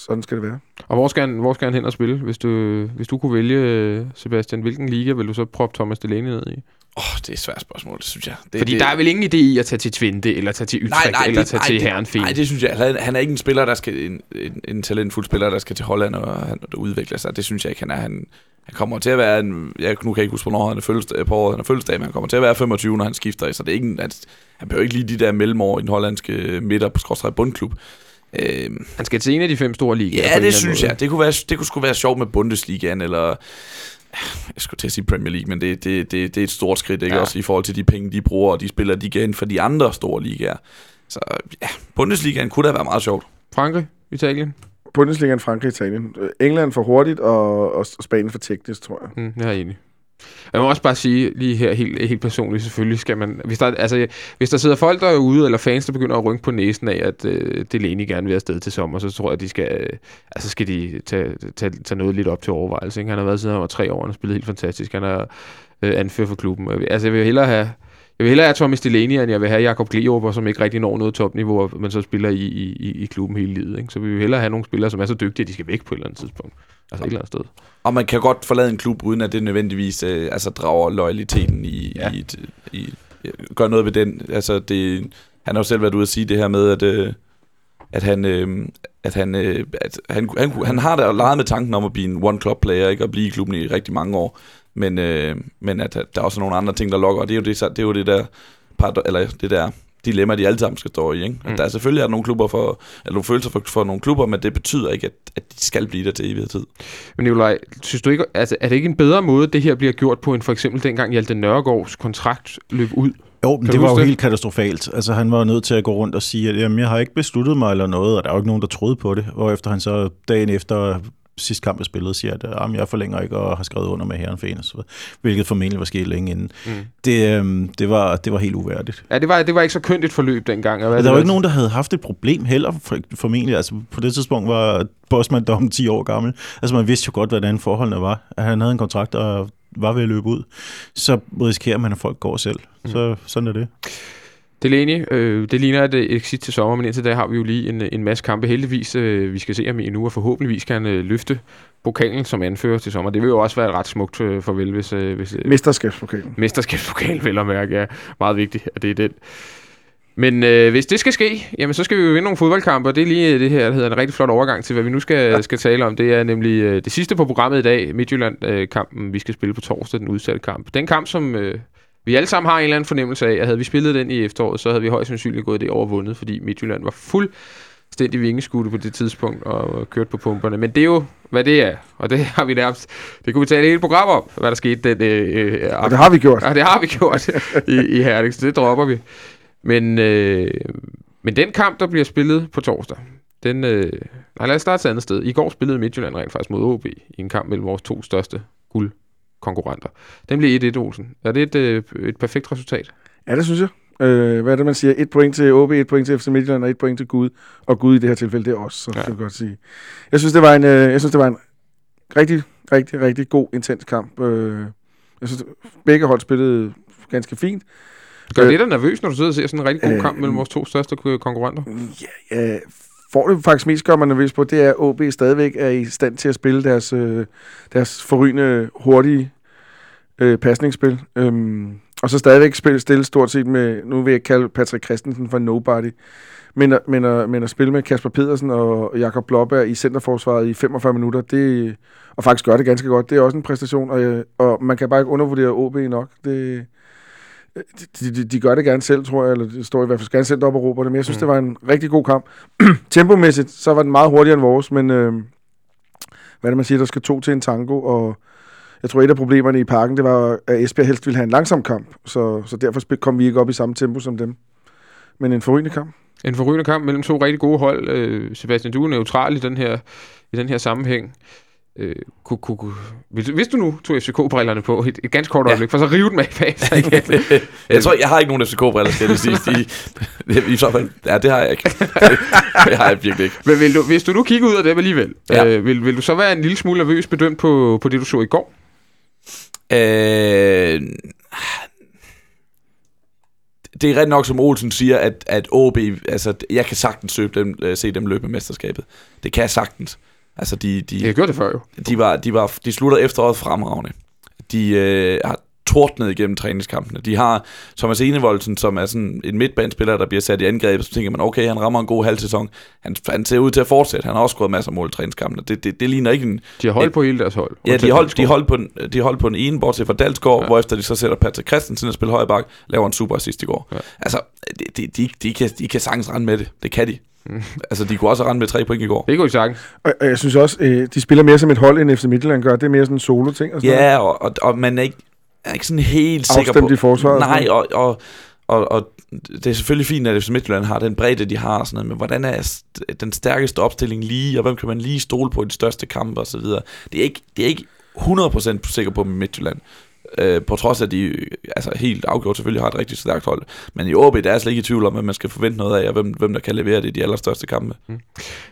sådan skal det være. Og hvor skal, han, hvor skal han hen og spille? Hvis du, hvis du kunne vælge, øh, Sebastian, hvilken liga vil du så proppe Thomas Delaney ned i? Åh, oh, det er et svært spørgsmål, det synes jeg. Det, Fordi det, der er vel ingen idé i at tage til Twente, eller tage til Utrecht, eller det- tage til det, Herrenfeen. Nej, det synes jeg. Han, han er ikke en spiller, der skal en, en, en talentfuld spiller, der skal til Holland og, han, udvikle sig. Det synes jeg ikke, han er. Han, han kommer til at være en, jeg, nu kan jeg ikke huske, hvornår han er fødselsdag, på året, han er fødselsdag, men han kommer til at være 25, når han skifter, så det er ikke en, han, han behøver ikke lige de der mellemår i den hollandske midter på skråstrej bundklub. Øhm, Han skal til en af de fem store ligaer. Ja, det synes måde. jeg. Det kunne, være, det kunne sgu være sjovt med Bundesligaen, eller... Jeg skulle til at sige Premier League, men det, det, det, det er et stort skridt, ikke? Ja. Også i forhold til de penge, de bruger, og de spiller de igen for de andre store ligaer. Så ja, Bundesligaen kunne da være meget sjovt. Frankrig, Italien. Bundesligaen, Frankrig, Italien. England for hurtigt, og, og Spanien for teknisk, tror jeg. Mm, jeg er enig. Jeg må også bare sige lige her helt, helt personligt, selvfølgelig skal man... Hvis der, altså, hvis der sidder folk derude, eller fans, der begynder at rynke på næsen af, at øh, Delaney gerne vil afsted til sommer, så tror jeg, at de skal, øh, altså skal de tage, tage, tage noget lidt op til overvejelse. Ikke? Han har været siden han var tre år, han har spillet helt fantastisk. Han er øh, anfører for klubben. Altså, jeg vil hellere have... Jeg vil hellere have Thomas Delaney, end jeg vil have Jakob Glerup, som ikke rigtig når noget topniveau, men så spiller i, i, i- i klubben hele livet. Ikke? Så vi vil hellere have nogle spillere, som er så dygtige, at de skal væk på et eller andet tidspunkt. Altså et eller andet sted. Og man kan godt forlade en klub, uden at det nødvendigvis øh, altså, drager loyaliteten i, Ja. i, et, i... Gør noget ved den. Altså, det, han har jo selv været ude at sige det her med, at... Øh, at han, øh, at han, øh, at han, han, han har da leget med tanken om at blive en one-club-player, ikke? Og blive i klubben i rigtig mange år. Men, øh, men at, der er også nogle andre ting, der lokker, og det er jo det, det, er jo det der, eller det der dilemma, de alle sammen skal stå i. Ikke? At Mm. Der er selvfølgelig er nogle klubber for, eller nogle følelser for, for nogle klubber, men det betyder ikke, at, at de skal blive der til evig tid. Men Nikolaj, synes du ikke, altså, er det ikke en bedre måde, det her bliver gjort på, end for eksempel dengang Hjalte Nørgaards kontrakt løb ud? Jo, men det var jo det? helt katastrofalt. Altså, han var nødt til at gå rundt og sige, at jamen, jeg har ikke besluttet mig eller noget, og der er jo ikke nogen, der troede på det. Og efter han så dagen efter sidste kamp, jeg spillede, siger, at jamen, jeg forlænger ikke og har skrevet under med herren Fane, så, hvilket formentlig var sket længe inden. Mm. Det, øhm, det, var, det var helt uværdigt. Ja, det var, det var ikke så kønt et forløb dengang. Og hvad Og er der det var ikke nogen, der havde haft et problem heller, for, formentlig. Altså, på det tidspunkt var Bosman dom 10 år gammel. Altså, man vidste jo godt, hvordan forholdene var. At han havde en kontrakt, der var ved at løbe ud. Så risikerer man, at folk går selv. Mm. Så sådan er det. Delaney, øh, det ligner et øh, exit til sommer, men indtil da har vi jo lige en, en masse kampe. Heldigvis, øh, vi skal se ham i nu, og forhåbentligvis kan han øh, løfte pokalen som anfører til sommer. Det vil jo også være et ret smukt øh, farvel, hvis, øh, hvis øh, Mesterskabspokalen. mesterskabspokal, vel at mærke, er meget vigtigt, at det er den. Men øh, hvis det skal ske, jamen så skal vi jo vinde nogle fodboldkampe, og det er lige øh, det her, der hedder en rigtig flot overgang til, hvad vi nu skal, ja. skal tale om. Det er nemlig øh, det sidste på programmet i dag, Midtjylland-kampen, vi skal spille på torsdag, den udsatte kamp. Den kamp, som øh, vi alle sammen har en eller anden fornemmelse af, at havde vi spillet den i efteråret, så havde vi højst sandsynligt gået det over vundet, fordi Midtjylland var fuldstændig vingeskudte på det tidspunkt og kørt på pumperne. Men det er jo, hvad det er, og det har vi nærmest, det kunne vi tale et helt program om, hvad der skete den øh, øh, Og det har vi gjort. Ja, det har vi gjort i, i Herning, så det dropper vi. Men, øh, men den kamp, der bliver spillet på torsdag, den... Øh, nej, lad os starte et andet sted. I går spillede Midtjylland rent faktisk mod OB i en kamp mellem vores to største guldkonkurrenter. Den blev 1-1, Olsen. Er det et, øh, et perfekt resultat? Ja, det synes jeg. Øh, hvad er det, man siger? Et point til OB, et point til FC Midtjylland og et point til Gud. Og Gud i det her tilfælde, det er os, så Ja. kan godt sige. Jeg synes, det var en, øh, jeg synes, det var en rigtig, rigtig, rigtig god, intens kamp. Øh, jeg synes, begge hold spillede ganske fint. Gør Øh, det dig nervøs, når du sidder og ser sådan en rigtig god øh, kamp mellem vores to største ko- konkurrenter? Ja, ja, får det faktisk mest gør mig nervøs på, det er, at OB stadigvæk er i stand til at spille deres, øh, deres forrygende, hurtige øh, pasningsspil. Øhm, og så stadigvæk spille stille stort set med, nu vil jeg kalde Patrick Christensen for nobody, men, at- men, at, men at spille med Kasper Pedersen og Jakob Blåberg i centerforsvaret i 45 minutter, det, og faktisk gøre det ganske godt, det er også en præstation, og, og man kan bare ikke undervurdere OB nok. Det, de, de, de gør det gerne selv, tror jeg, eller det står i hvert fald gerne selv op og råber det, men jeg synes, Mm. det var en rigtig god kamp. Tempomæssigt, så var den meget hurtigere end vores, men øh, hvad er det, man siger, der skal to til en tango, og jeg tror, et af problemerne i parken, det var, at Esbjerg helst ville have en langsom kamp, så, så derfor kom vi ikke op i samme tempo som dem. Men en forrygende kamp. En forrygende kamp mellem to rigtig gode hold. Øh, Sebastian, du er neutral i den her, i den her sammenhæng. Øh, kunne, kunne, kunne, hvis, hvis du nu tog FCK-brillerne på et, et ganske kort Ja. øjeblik, for så rive dem af bagefter igen. jeg tror, jeg har ikke nogen FCK-briller, skal jeg sige. De, I så fald, ja, det har jeg ikke. det har jeg virkelig ikke. Men vil du, hvis du nu kigger ud af dem alligevel, Ja. øh, vil, vil du så være en lille smule nervøs bedømt på, på det, du så i går? Øh, det er ret nok, som Olsen siger, at, at OB, altså, jeg kan sagtens se dem, øh, se dem løbe med mesterskabet. Det kan jeg sagtens. Altså, de, de, Jeg gjort det før jo. de, var, de, var, de slutter efteråret fremragende. De øh, har tordnet igennem træningskampene. De har Thomas Enevoldsen, som er sådan en midtbanespiller, der bliver sat i angreb, så tænker man, okay, han rammer en god halv sæson. Han, han ser ud til at fortsætte. Han har også scoret masser af mål i træningskampene. Det, det, det ligner ikke en... De har holdt på hele deres hold. Ja, de holdt, de holdt, på, den, de holdt på den ene, bortset fra Dalsgaard, Ja. hvorefter de så sætter Patrick Christensen og spiller højre bak, laver en super assist i går. Ja. Altså, de, de, de, de, kan, de kan sagtens rende med det. Det kan de. Mm. Altså, de kunne også rende med tre point i går. Det kunne de sagtens. Og, og jeg synes også, øh, de spiller mere som et hold, end FC Midtjylland gør. Det er mere sådan en solo-ting. Og sådan noget. Ja, og, og, og man er ikke, er ikke sådan helt sikker Afstemt på... i forsvaret. Nej, og, og, og, og det er selvfølgelig fint, at FC Midtjylland har den bredde, de har, og sådan noget, men hvordan er st- den stærkeste opstilling lige, og hvem kan man lige stole på i de største kampe og så videre. Det er ikke, det er ikke 100% sikker på med Midtjylland. Øh, på trods af, at de altså helt afgjort selvfølgelig har et rigtig stærkt hold. Men i OB, der er slet ikke i tvivl om, at man skal forvente noget af, og hvem, hvem der kan levere det i de allerstørste kampe.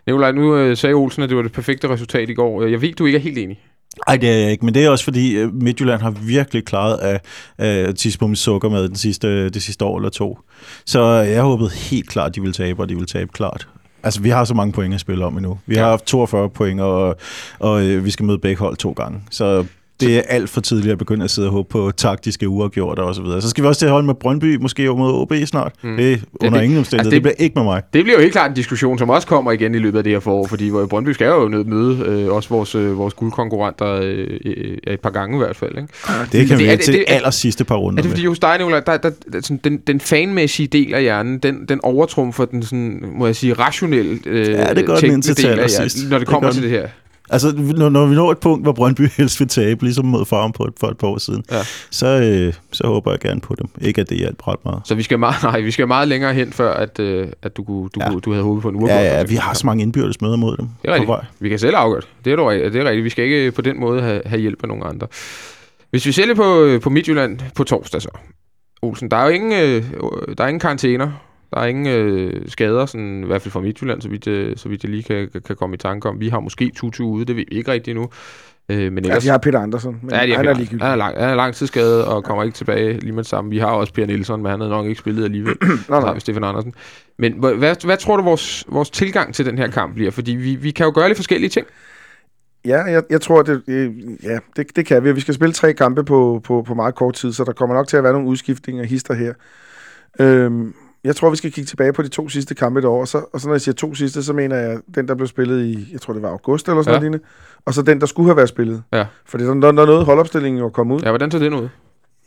Nikolaj, nu øh, sagde Olsen, at det var det perfekte resultat i går. Jeg ved, du ikke er helt enig. Nej, det er jeg ikke, men det er også fordi øh, Midtjylland har virkelig klaret af, af tidspunkt sukker med den sidste, det sidste år eller to. Så jeg håbede helt klart, at de ville tabe, og de ville tabe klart. Altså, vi har så mange point at spille om endnu. Vi har Ja. haft 42 point, og, og øh, vi skal møde begge hold to gange. Så det er alt for tidligt at begynde at sidde og håbe på taktiske uafgjorte og så videre. Så skal vi også til at holde med Brøndby, måske over mod OB snart. Mm. Det er under det- ingen omstændighed. altså, det- det, bliver ikke med mig. Det bliver jo helt klart en diskussion, som også kommer igen i løbet af det her forår, fordi Brøndby skal jo møde øh, også vores, øh, vores guldkonkurrenter øh, øh, et par gange i hvert fald. Ikke? Det kan det- vi er det- til det- er- aller sidste par runder Er det fordi hos dig, Nicolaj, der, der, der, sådan, den, den fanmæssige del af hjernen, den, den overtrumfer den, sådan, må jeg sige, rationelle øh, Ja, det gør den indtil til allersidst. når det kommer til det her. Altså, når, når vi når et punkt, hvor Brøndby helst vil tabe, ligesom mod farm på et, for et par år siden, Ja. så, øh, så håber jeg gerne på dem. Ikke, at det hjalp ret meget. Så vi skal meget, nej, vi skal meget længere hen, før at, øh, at du, kunne- du, Ja. ja. du havde håbet på en uge. Ja, ja, vi har så mange indbyrdes møder mod dem. Det er rigtigt. på vej. Vi kan selv afgøre det. Det er, dog, det er rigtigt. Vi skal ikke på den måde have, have hjælp af nogen andre. Hvis vi lidt på, øh, på Midtjylland på torsdag så. Olsen, der er jo ingen, øh, der er ingen karantæner. Der er ingen øh, skader, sådan, i hvert fald fra Midtjylland, så vidt, øh, så vidt jeg lige kan, kan komme i tanke om. Vi har måske Tutu ude, det ved vi ikke rigtigt endnu. Øh, men Ja, ellers, de har Peter Andersen, men ja, de han er ligegyldig. han, er lang, han er lang tid skadet og kommer ikke tilbage lige med det samme. Vi har også Per Nielsen, men han havde nok ikke spillet alligevel. Nej. vi Stefan Andersen. Men hvad, hvad, hvad tror du, vores, vores tilgang til den her kamp bliver? Fordi vi, vi kan jo gøre lidt forskellige ting. Ja, jeg, jeg tror, det, øh, ja, det, det kan vi. Vi skal spille tre kampe på, på, på meget kort tid, så der kommer nok til at være nogle udskiftninger hister her. Øhm, jeg tror, vi skal kigge tilbage på de to sidste kampe et år, og så, og så når jeg siger to sidste, så mener jeg den, der blev spillet i, jeg tror det var august eller sådan Ja. noget og så den, der skulle have været spillet. Ja. Fordi der, der, der nåede holdopstillingen jo at komme ud. Ja, hvordan tager det ud?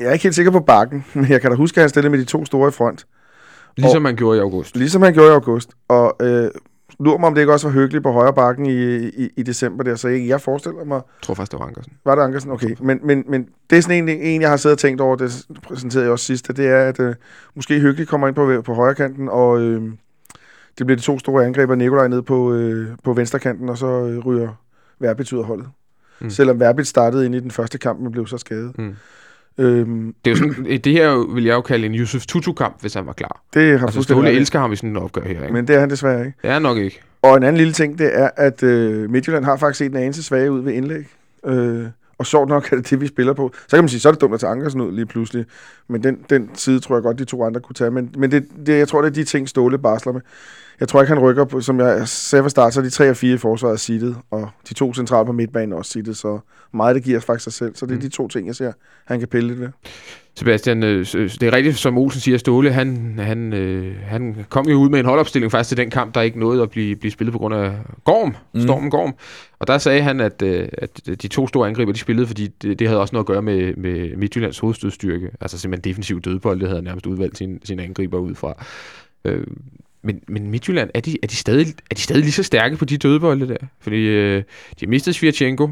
Jeg er ikke helt sikker på bakken, men jeg kan da huske, at han stillede med de to store i front, Ligesom man gjorde i august. ligesom han gjorde i august. Og øh, lurer mig, om det ikke også var hyggeligt på højre bakken i, i, i december der, så jeg, jeg forestiller mig, Jeg tror faktisk, det var Ankersen. Var det Ankersen? Okay. Men, men, men det er sådan en, en, jeg har siddet og tænkt over, det præsenterede jeg også sidst, at det er, at øh, måske Hyggelig kommer ind på, på højre kanten, og øh, det bliver de to store angriber, Nikolaj ned på, øh, på venstre kanten, og så øh, ryger Verbit ud af holdet. Mm. Selvom Verbit startede ind i den første kamp, men blev så skadet. Mm. Øhm, Det, er jo sådan, det her vil jeg jo kalde en Yusuf Tutu-kamp, hvis han var klar. det har Altså, Ståle elsker ham i sådan en opgør her, ikke? Men, Men det er han desværre ikke. det er nok ikke. Og en anden lille ting, det er, at øh, Midtjylland har faktisk set en anelse svage ud ved indlæg. Øh, og sjovt nok er det det, vi spiller på. Så kan man sige, så er det dumt at tage Ankersen ud lige pludselig. Men den, den side tror jeg godt, de to andre kunne tage. Men, men det, det, jeg tror, det er de ting, Ståle barsler med. Jeg tror ikke, han rykker på, som jeg sagde fra start, så er de 3 og 4 i forsvaret seedet, og de to centrale på midtbanen er også seedet, så meget det giver faktisk sig selv. Så det er Mm. de to ting, jeg ser, han kan pille lidt ved. Sebastian, øh, s- det er rigtigt, som Olsen siger, Ståle, han, han, øh, han kom jo ud med en holdopstilling faktisk til den kamp, der ikke nåede at blive, blive spillet på grund af Gorm, Mm. Stormen Gorm. Og der sagde han, at, øh, at de to store angriber, de spillede, fordi det, det havde også noget at gøre med, med Midtjyllands hovedstødstyrke. Altså simpelthen defensiv dødbold, det havde nærmest udvalgt sine, sine angriber ud fra. Øh, men, men Midtjylland, er de, er, de stadig, er de stadig lige så stærke på de dødbolde der? Fordi øh, de har mistet Svirchenko,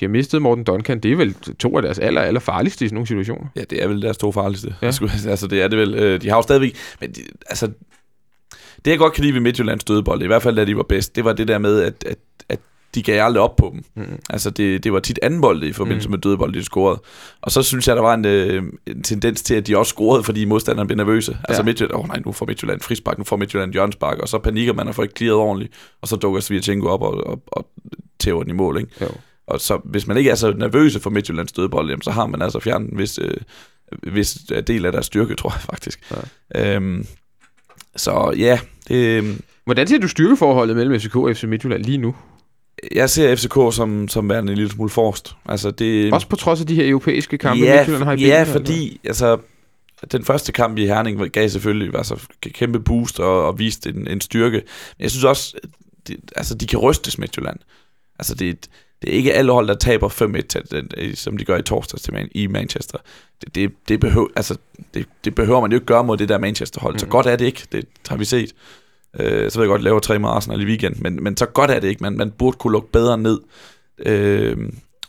de har mistet Morten Duncan. Det er vel to af deres aller, aller farligste i sådan nogle situationer. Ja, det er vel deres to farligste. Ja. Altså, det er det vel. Øh, De har jo stadigvæk... Men de, altså, det jeg godt kan lide ved Midtjyllands dødebold, i hvert fald da de var bedst, det var det der med, at, at de gav aldrig op på dem. Mm. Altså, det, det var tit anden bold i forbindelse mm. med dødebold, de scorede. Og så synes jeg, der var en, øh, en tendens til, at de også scorede, fordi modstanderne blev nervøse. Ja. Altså Midtjylland, åh oh, nej, nu får Midtjylland frispark, nu får Midtjylland hjørnspark, og så panikker man og får ikke clearet ordentligt, og så dukker Svirchenko op og, og, og tæver den i mål, ikke? Jo. Og så, hvis man ikke er så nervøse for Midtjyllands dødebold, jamen, så har man altså fjernet en vis, øh, vis del af deres styrke, tror jeg faktisk. Ja. Øhm, så ja, det... Hvordan ser du styrkeforholdet mellem FCK og FC Midtjylland lige nu? Jeg ser FCK som, som værende en lille smule forrest. Altså det, Også på trods af de her europæiske kampe, ja, Midtjylland har i Ja, bilen, fordi altså, den første kamp i Herning gav selvfølgelig altså, kæmpe boost og, og viste en, en styrke. Men jeg synes også, det, altså, de kan rystes Midtjylland. Altså det, det er ikke alle hold, der taber 5-1, som de gør i torsdags til i Manchester. Det, det, det, behøver, altså, det, det behøver man jo ikke gøre mod det der Manchester-hold. Mm. Så godt er det ikke, det har vi set. Øh, så ved jeg godt, lave tre med Arsenal i weekend, men, men så godt er det ikke. Man, man burde kunne lukke bedre ned. Øh,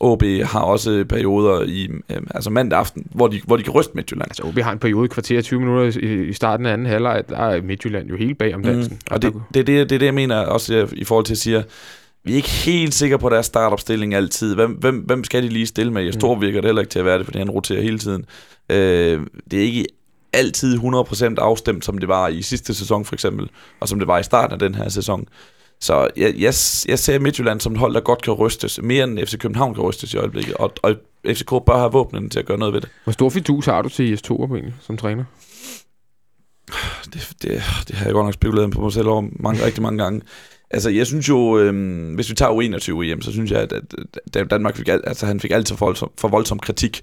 OB har også perioder i øh, altså mandag aften, hvor de, hvor de kan ryste Midtjylland. Altså OB har en periode i kvarter 20 minutter i, i starten af anden halvleg, der er Midtjylland jo helt bag om mhm. dansen. Mm, og det, det, det, det er det, jeg mener også i forhold til at sige, vi er ikke helt sikre på deres startopstilling altid. Hvem, hvem, hvem skal de lige stille med? Jeg står mm. virker det heller ikke til at være det, fordi han roterer hele tiden. Øh, det er ikke altid 100% afstemt, som det var i sidste sæson for eksempel, og som det var i starten af den her sæson. Så jeg, jeg, jeg ser Midtjylland som et hold, der godt kan rystes, mere end FC København kan rystes i øjeblikket, og, og FCK bør have våbnen til at gøre noget ved det. Hvor stor fidus har du til IS2 egentlig, som træner? Det, det, det har jeg godt nok spekuleret på mig selv over mange, rigtig mange gange. Altså, jeg synes jo, øh, hvis vi tager U21 hjem, så synes jeg, at, at, Danmark fik, altså, han fik altid for voldsom, for voldsom kritik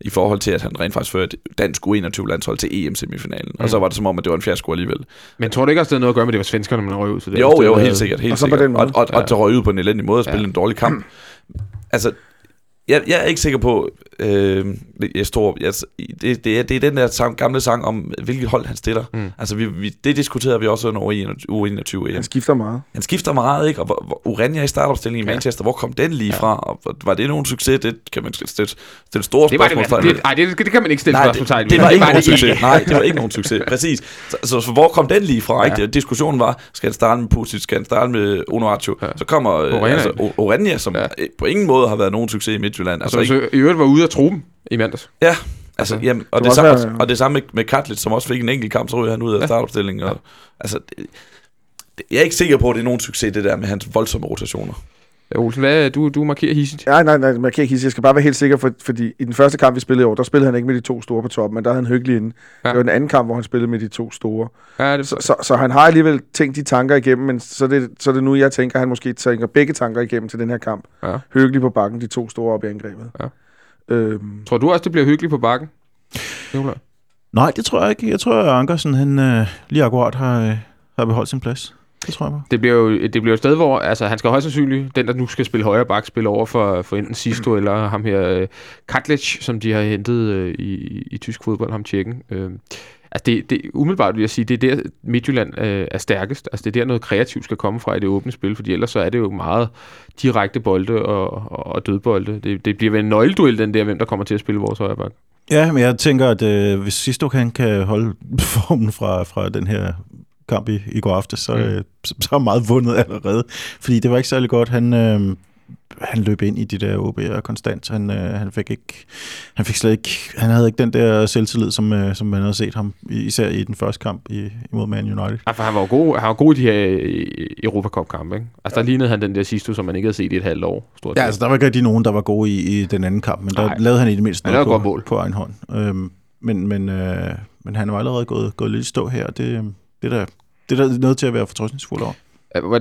i forhold til, at han rent faktisk førte dansk U21-landshold til EM-semifinalen. Mm. Og så var det som om, at det var en fiasko alligevel. Men tror du ikke også, det havde noget at gøre med, at det var svenskerne, man røg ud til det? Jo, jo, helt sikkert. Helt og, så sikkert. På den måde. og, og, og, og til røg ud på en elendig måde og spille ja. en dårlig kamp. Altså, jeg, jeg er ikke sikker på, øh, jeg står, jeg, det, det, er, det er den der sang, gamle sang om, hvilket hold han stiller. Mm. Altså, vi, vi, det diskuterede vi også under U21. Han skifter meget. Han skifter meget, ikke? Og hvor, Urania i startopstillingen i Manchester, ja. hvor kom den lige ja. fra? Og var det nogen succes? Det kan man stille, stille store spørgsmål. Det, nej, det, det, kan man ikke stille spørgsmål det, det, var ikke nogen succes. Nej, det var ikke nogen succes. Præcis. Så, så, så hvor kom den lige fra? Ja. Ikke? Diskussionen var, skal han starte med Pusic, skal han starte med Onoacho? Ja. Så kommer Orania, altså, Orania som ja. på ingen måde har været nogen succes i Midtjylland. Altså, så, i øvrigt var ude af truppen i mandags. Ja, altså, altså jamen, og, det samme, være, og det samme med, med Katlitz, som også fik en enkelt kamp, så ryger han ud af ja. startopstillingen. Og, ja. altså, det, jeg er ikke sikker på, at det er nogen succes, det der med hans voldsomme rotationer. Ja, Olsen, hvad, du, du markerer hissigt? Nej, nej, nej, markerer hissigt. Jeg skal bare være helt sikker, for, fordi i den første kamp, vi spillede i år, der spillede han ikke med de to store på toppen, men der havde han hyggelig inde. Ja. Det var den anden kamp, hvor han spillede med de to store. Ja, det... så, så, så, han har alligevel tænkt de tanker igennem, men så er det, så er det nu, jeg tænker, at han måske tænker begge tanker igennem til den her kamp. Ja. Hyggelig på bakken, de to store op i angrebet. Ja. Øhm. Tror du også, det bliver hyggeligt på bakken? Nej, det tror jeg ikke. Jeg tror, at Ankersen han, øh, lige akkurat har, øh, har beholdt sin plads. Det tror jeg bare. Det bliver jo, det bliver et sted, hvor altså, han skal højst sandsynligt, den der nu skal spille højre bak, spille over for, for enten Sisto eller ham her, øh, Katlic, som de har hentet øh, i, i tysk fodbold, ham tjekken. Øh, Altså det, det, umiddelbart vil jeg sige, det er der Midtjylland øh, er stærkest. Altså det er der noget kreativt skal komme fra i det åbne spil, fordi ellers så er det jo meget direkte bolde og, og, og dødbolde. Det, det bliver vel en nøgleduel, den der, hvem der kommer til at spille vores højreback. Ja, men jeg tænker, at øh, hvis Sisto kan, kan holde formen fra, fra den her kamp i, i går aftes, så, mm. øh, så, så er meget vundet allerede. Fordi det var ikke særlig godt. Han, øh, han løb ind i de der OB'er konstant. Han, øh, han fik ikke, han fik slet ikke, han havde ikke den der selvtillid, som, øh, som man havde set ham, især i den første kamp i, imod Man United. Ja, for han var god, han var god i de her Europa Cup kampe, ikke? Altså der lignede han den der sidste, som man ikke havde set i et halvt år. Stort ja, altså der var ikke rigtig nogen, der var gode i, i den anden kamp, men der Nej. lavede han i det mindste noget på, mål. på egen hånd. Øhm, men, men, øh, men han var allerede gået, gået lidt stå her, det, det, der, det er der noget til at være fortrøstningsfuld over.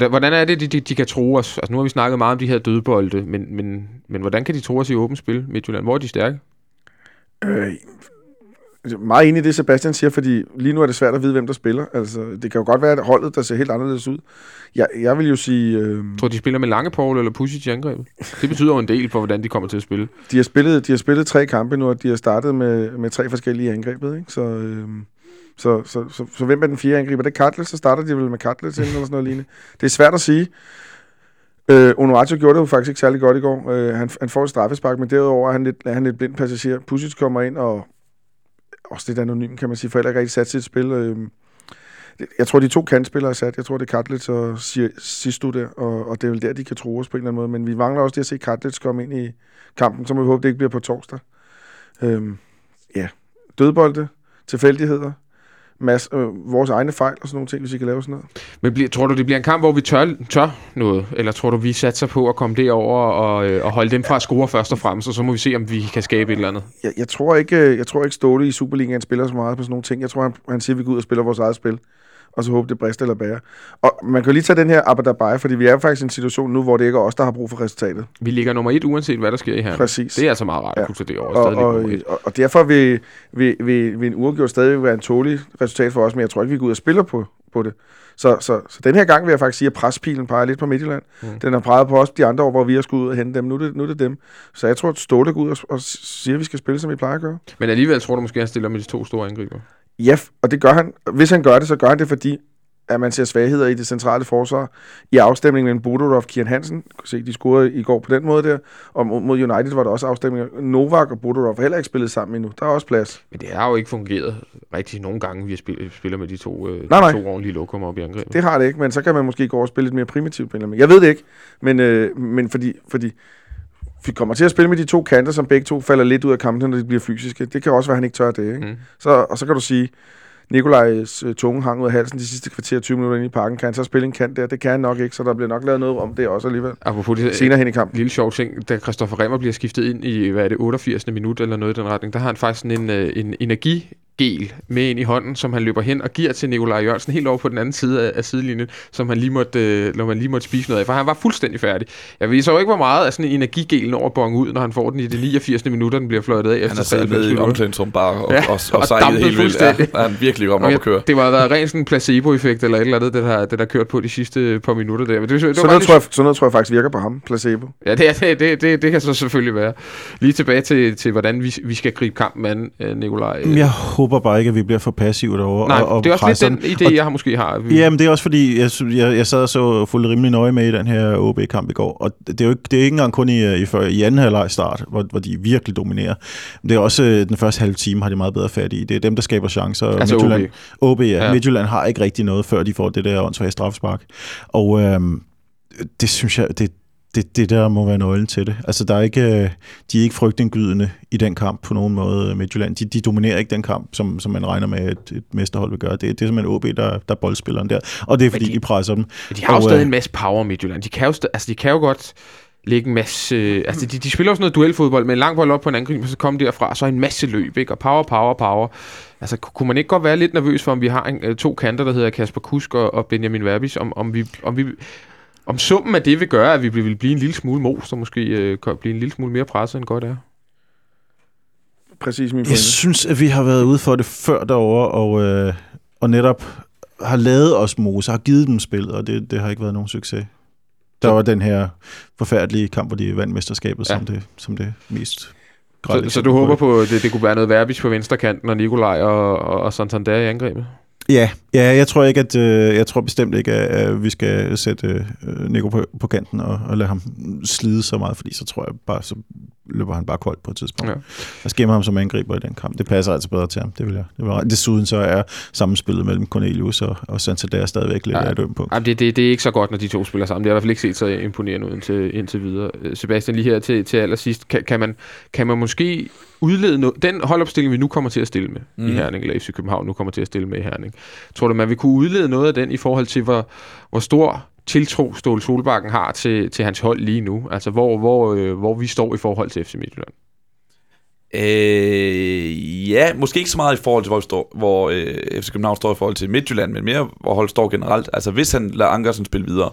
Hvordan er det, de, de, de kan tro os? Altså, nu har vi snakket meget om de her dødbolde, men, men, men hvordan kan de tro os i åbent spil, Midtjylland? Hvor er de stærke? Øh, meget enig i det, Sebastian siger, fordi lige nu er det svært at vide, hvem der spiller. Altså, det kan jo godt være, at holdet, der ser helt anderledes ud. Jeg, jeg vil jo sige... Øh... Tror de spiller med lange Paul eller Pusic i angrebet? Det betyder jo en del for, hvordan de kommer til at spille. De har spillet, de har spillet tre kampe nu, og de har startet med, med tre forskellige angrebet. Ikke? Så... Øh... Så, så, så, så hvem er den fjerde angriber? Det er Katlitz, så starter de vel med Katlitz eller sådan noget lignende. Det er svært at sige. Øh, Onuato gjorde det jo faktisk ikke særlig godt i går. Øh, han, han får et straffespark, men derudover er han lidt, er han lidt blind passager. Pusic kommer ind og også lidt anonym, kan man sige, for heller ikke rigtig sat sit spil. Øh, Jeg tror, de to kantspillere er sat. Jeg tror, det er Katlitz og Sistu der, og, og det er vel der, de kan tro os på en eller anden måde. Men vi mangler også det at se Katlitz komme ind i kampen, så må vi håbe, det ikke bliver på torsdag. Øhm, ja, dødbolde, tilfældigheder, masse, øh, vores egne fejl og sådan nogle ting, hvis vi kan lave sådan noget. Men bliver, tror du, det bliver en kamp, hvor vi tør, tør noget? Eller tror du, vi satser på at komme derover og, øh, og holde dem fra at score først og fremmest, og så må vi se, om vi kan skabe et eller andet? Jeg, jeg, tror, ikke, øh, jeg tror ikke Ståle i Superligaen spiller så meget på sådan nogle ting. Jeg tror, han, han siger, at vi går ud og spiller vores eget spil og så håbe, det brister eller bærer. Og man kan jo lige tage den her Abadabai, fordi vi er faktisk i en situation nu, hvor det ikke er os, der har brug for resultatet. Vi ligger nummer et, uanset hvad der sker i her. Præcis. Det er altså meget rart at kunne tage det over. Og, og, og, og derfor vil, vil, vil, vil en uafgjort stadig være en tålig resultat for os, men jeg tror ikke, vi går ud og spiller på, på det. Så, så, så den her gang vil jeg faktisk sige, at prespilen peger lidt på Midtjylland. Mm. Den har peget på os de andre år, hvor vi har skulle ud og hente dem. Nu er det, nu er det dem. Så jeg tror, at Ståle går ud og, og siger, at vi skal spille, som vi plejer at gøre. Men alligevel tror du måske, at han stiller med de to store angriber? Ja, og det gør han. Hvis han gør det, så gør han det, fordi at man ser svagheder i det centrale forsvar. I afstemningen mellem Bodor og Kian Hansen, kunne se, de scorede i går på den måde der, og mod United var der også afstemninger. Novak og Bodor har heller ikke spillet sammen endnu. Der er også plads. Men det har jo ikke fungeret rigtig nogle gange, vi spiller med de to, øh, nej, nej. to ordentlige lokummer op i angrebet. Det har det ikke, men så kan man måske gå over og spille lidt mere primitivt Jeg ved det ikke, men, øh, men fordi, fordi vi kommer til at spille med de to kanter, som begge to falder lidt ud af kampen, når de bliver fysiske. Det kan også være, at han ikke tør det. Ikke? Mm. Så, og så kan du sige, Nikolajs øh, tunge hang ud af halsen de sidste kvarter 20 minutter inde i parken. Kan han så spille en kant der? Det kan han nok ikke, så der bliver nok lavet noget om det også alligevel. Apropos det, senere hen i kampen. Lille sjov ting, da Christoffer Remmer bliver skiftet ind i, hvad er det, 88. minut eller noget i den retning, der har han faktisk sådan en, øh, en energi gel med ind i hånden, som han løber hen og giver til Nikolaj Jørgensen helt over på den anden side af, af sidelinjen, som han lige måtte, øh, når man lige måtte spise noget af, for han var fuldstændig færdig. Jeg ved så ikke, hvor meget af sådan en energigel når bong ud, når han får den i de 89. minutter, den bliver fløjtet af. Han har sad med i omklædningsrum bare og, ja, og, og, og sejlet helt vildt. Ja, han virkelig op at køre. Det var været ren sådan placebo-effekt eller et eller andet, det der, det der kørt på de sidste par minutter der. Men det, det, det så, noget, tror jeg, så noget tror jeg faktisk virker på ham, placebo. Ja, det, det, det, det, det kan så selvfølgelig være. Lige tilbage til, til hvordan vi, vi skal gribe kampen an, øh, Nikolaj. Jeg håber bare ikke, at vi bliver for passive derovre. Nej, og, og det er også lidt den idé, og, jeg har måske har. Jamen, det er også fordi, jeg, jeg, jeg sad og så fuldt rimelig nøje med i den her OB-kamp i går, og det er jo ikke, det er ikke engang kun i, i, i anden halvleg start, hvor, hvor de virkelig dominerer. Det er også øh, den første halve time, har de meget bedre fat i. Det er dem, der skaber chancer. Altså Midtjylland, OB. OB, ja. ja. Midtjylland har ikke rigtig noget, før de får det der åndssvage strafspark. Og øhm, det synes jeg, det, det, det der må være nøglen til det. Altså, der er ikke, øh, de er ikke frygtindgydende i den kamp på nogen måde, Midtjylland. De, de dominerer ikke den kamp, som, som man regner med, at et mesterhold vil gøre. Det, det er simpelthen OB, der, der er boldspilleren der. Og det er, fordi de, de presser dem. Men de har jo stadig øh, en masse power, Midtjylland. De kan jo, altså, de kan jo godt lægge en masse... Øh, altså, de, de spiller også noget duelfodbold med en lang bold op på en og så kommer derfra, så en masse løb, ikke? Og power, power, power. Altså, kunne man ikke godt være lidt nervøs for, om vi har en, to kanter, der hedder Kasper Kusk og, og Benjamin Verbis, om, om, vi, om vi om summen af det vil gøre, at vi vil blive en lille smule mos, og måske øh, kan blive en lille smule mere presset, end godt er. Præcis min Jeg synes, at vi har været ude for det før derovre, og, øh, og netop har lavet os mos, har givet dem spil, og det, det har ikke været nogen succes. Der var den her forfærdelige kamp, hvor de vandt mesterskabet ja. som, det, som det mest så, så du håber på, at det, det kunne være noget Verbis på venstre kanten, og Nikolaj og, og, og Santander i angrebet? Ja, ja jeg tror ikke, at øh, jeg tror bestemt ikke, at vi skal sætte øh, Nico på, på kanten og, og lade ham slide så meget, fordi så tror jeg bare, så løber han bare koldt på et tidspunkt. Ja. Og skæmmer ham som angriber i den kamp. Det passer altså bedre til ham. Det vil jeg. Det vil Desuden så er sammenspillet mellem Cornelius og, og Santander stadigvæk lidt ja. af et punkt. Ja, det, det, det, er ikke så godt, når de to spiller sammen. Det har i hvert fald ikke set så imponerende ud indtil, indtil videre. Øh, Sebastian, lige her til, til allersidst. Kan, kan, man, kan man måske udlede noget? Den holdopstilling, vi nu kommer til at stille med mm. i Herning, eller FC København nu kommer til at stille med i Herning. Tror du, man vil kunne udlede noget af den i forhold til, hvor, hvor stor tiltro Ståle Solbakken har til, til hans hold lige nu? Altså, hvor, hvor, øh, hvor vi står i forhold til FC Midtjylland? Øh, ja, måske ikke så meget i forhold til, hvor, vi står, hvor øh, FC København står i forhold til Midtjylland, men mere, hvor holdet står generelt. Altså, hvis han lader Ankersen spille videre,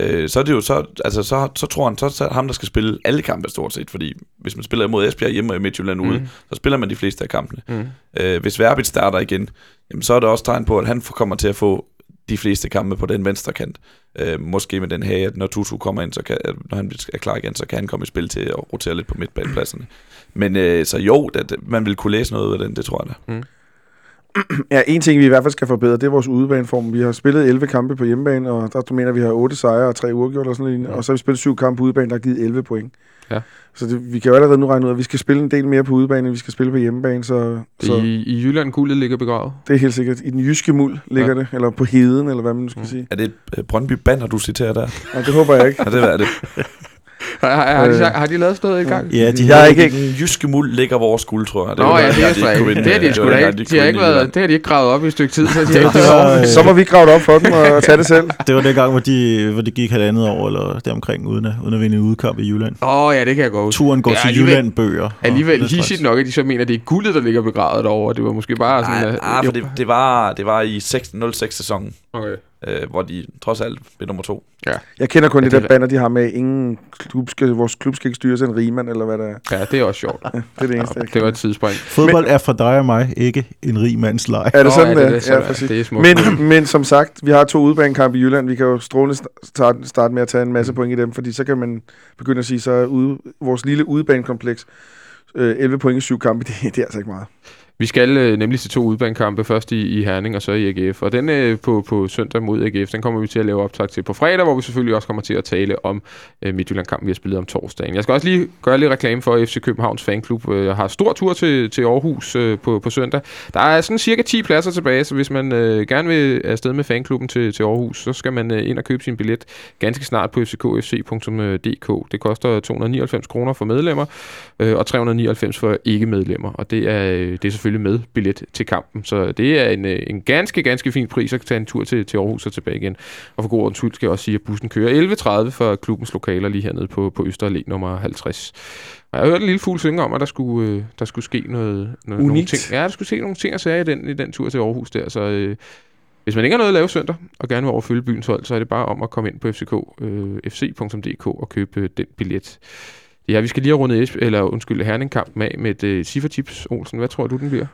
øh, så er det jo så, altså, så, så tror han, så, så ham, der skal spille alle kampe stort set, fordi hvis man spiller imod Esbjerg hjemme og i Midtjylland ude, mm. så spiller man de fleste af kampene. Mm. Øh, hvis Verbit starter igen, jamen, så er det også tegn på, at han kommer til at få de fleste kampe på den venstre kant. Øh, måske med den her, at når Tutu kommer ind, så kan, når han er klar igen, så kan han komme i spil til at rotere lidt på midtbanepladserne. Men øh, så jo, det, man vil kunne læse noget af den, det tror jeg da. Mm. Ja, en ting, vi i hvert fald skal forbedre, det er vores udebaneform. Vi har spillet 11 kampe på hjemmebane, og der du mener, vi har 8 sejre og 3 uafgjort og sådan noget. Ja. Og så har vi spillet 7 kampe på udebane, der har givet 11 point. Ja. Så det, vi kan jo allerede nu regne ud, at vi skal spille en del mere på udebane, end vi skal spille på hjemmebane. Så, så I, I Jylland guldet ligger begravet. det er helt sikkert. I den jyske muld ligger Ja. ja. det, eller på heden, eller hvad man nu skal Mm. sige. Er det et øh, Brøndby Banner, du citerer der? Nej, det håber jeg ikke. Ja, det er det. Har, har, har, de, Øh. har de lavet sådan noget i gang? Ja, de Jeg er havde- ikke- Den jyske muld ligger vores guld, tror jeg. Nå var ja, det er de ikke Det har de sgu da ikke. de De har ikke været, det har de ikke gravet op i et stykke tid, så de har Det var, øh, Så må vi grave det op for dem og tage det selv. Det var den gang, hvor de, hvor de gik halvandet år eller deromkring, uden at, uden at vinde en udkamp i Jylland. Åh oh, ja, det kan jeg godt. Turen går Ja, til Jylland bøger. Alligevel hissigt nok, at de så mener, at det er guldet, der ligger begravet derovre. Det var måske bare sådan... Nej, nej, for det, det, var, det var i 06-sæsonen, Okay. Øh, hvor de trods alt blev nummer to. Jeg kender kun Ja, ja, det det er der banner, de har med, ingen klub skal, vores klub skal ikke styres af en rigmand, eller hvad det er. Ja, det er også sjovt. Det er det eneste, jeg Det var et tidsspring. Fodbold er for dig og mig ikke en rig mands leg. Er det Nå, sådan, ja, ja, det, er det, sådan, ja, præcis. det er smukt. Men, men som sagt, vi har to udebanekampe i Jylland. Vi kan jo strålende starte, starte med at tage en masse point i dem, fordi så kan man begynde at sige, så er ude, vores lille udebanekompleks øh, 11 point i syv kampe, det, det er altså ikke meget. Vi skal øh, nemlig til to udbanekampe, først i, i Herning og så i AGF. Og den øh, på, på søndag mod AGF, den kommer vi til at lave optag til på fredag, hvor vi selvfølgelig også kommer til at tale om øh, Midtjylland-kampen, vi har spillet om torsdagen. Jeg skal også lige gøre lidt reklame for FC Københavns fanklub. Jeg har stor tur til, til Aarhus øh, på, på søndag. Der er sådan cirka 10 pladser tilbage, så hvis man øh, gerne vil afsted med fanklubben til, til Aarhus, så skal man øh, ind og købe sin billet ganske snart på fckfc.dk. Det koster 299 kroner for medlemmer, øh, og 399 for ikke-medlemmer. Og det er, øh, det er selvfølgelig med billet til kampen. Så det er en, øh, en ganske, ganske fin pris at tage en tur til, til Aarhus og tilbage igen. Og for god ordens skyld skal jeg også sige, at bussen kører 11.30 fra klubbens lokaler lige hernede på, på Østerallé nummer 50. Og jeg har hørt en lille fugl synge om, at der skulle, øh, der skulle ske noget, noget nogle Unikt. ting. Ja, der skulle ske nogle ting og sager i den, i den tur til Aarhus der. Så øh, hvis man ikke har noget at lave søndag, og gerne vil overfølge byens hold, så er det bare om at komme ind på fck, øh, fc.dk og købe øh, den billet. Ja, vi skal lige have rundet Esb- eller undskyld, Herning-kampen af med et øh, ciffertips, Olsen. Hvad tror du, den bliver?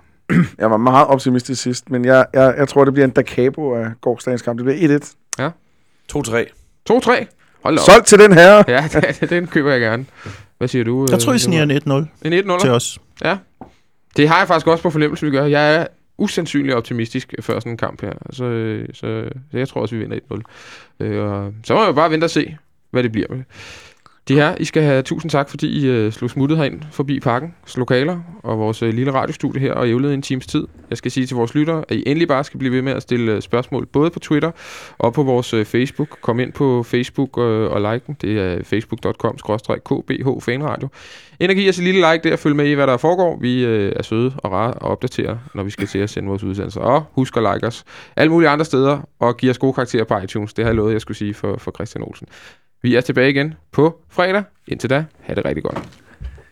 Jeg var meget optimistisk sidst, men jeg, jeg, jeg tror, det bliver en da capo af gårdsdagens kamp. Det bliver 1-1. 2-3. 2-3. Hold op. Solgt til den her. Ja, den, den køber jeg gerne. Hvad siger du? Jeg tror, I øh, sniger en 1-0 En 1-0? til os. Det har jeg faktisk også på fornemmelse, vi gør. Jeg er usandsynligt optimistisk før sådan en kamp her. Så, øh, så, så jeg tror også, vi vinder 1-0. Øh, og så må jeg jo bare vente og se, hvad det bliver. De her, I skal have tusind tak, fordi I øh, slog smuttet herind forbi parkens lokaler og vores øh, lille radiostudie her og ævlede en times tid. Jeg skal sige til vores lyttere, at I endelig bare skal blive ved med at stille øh, spørgsmål, både på Twitter og på vores øh, Facebook. Kom ind på Facebook øh, og like den. Det er øh, facebook.com-kbh fanradio. Ind og giv os et lille like der, følg med i, hvad der foregår. Vi øh, er søde og rare og opdaterer, når vi skal til at sende vores udsendelser. Og husk at like os alle mulige andre steder, og give os gode karakterer på iTunes. Det har jeg lovet, jeg skulle sige for, for Christian Olsen. Vi er tilbage igen på fredag. Indtil da, have det rigtig godt.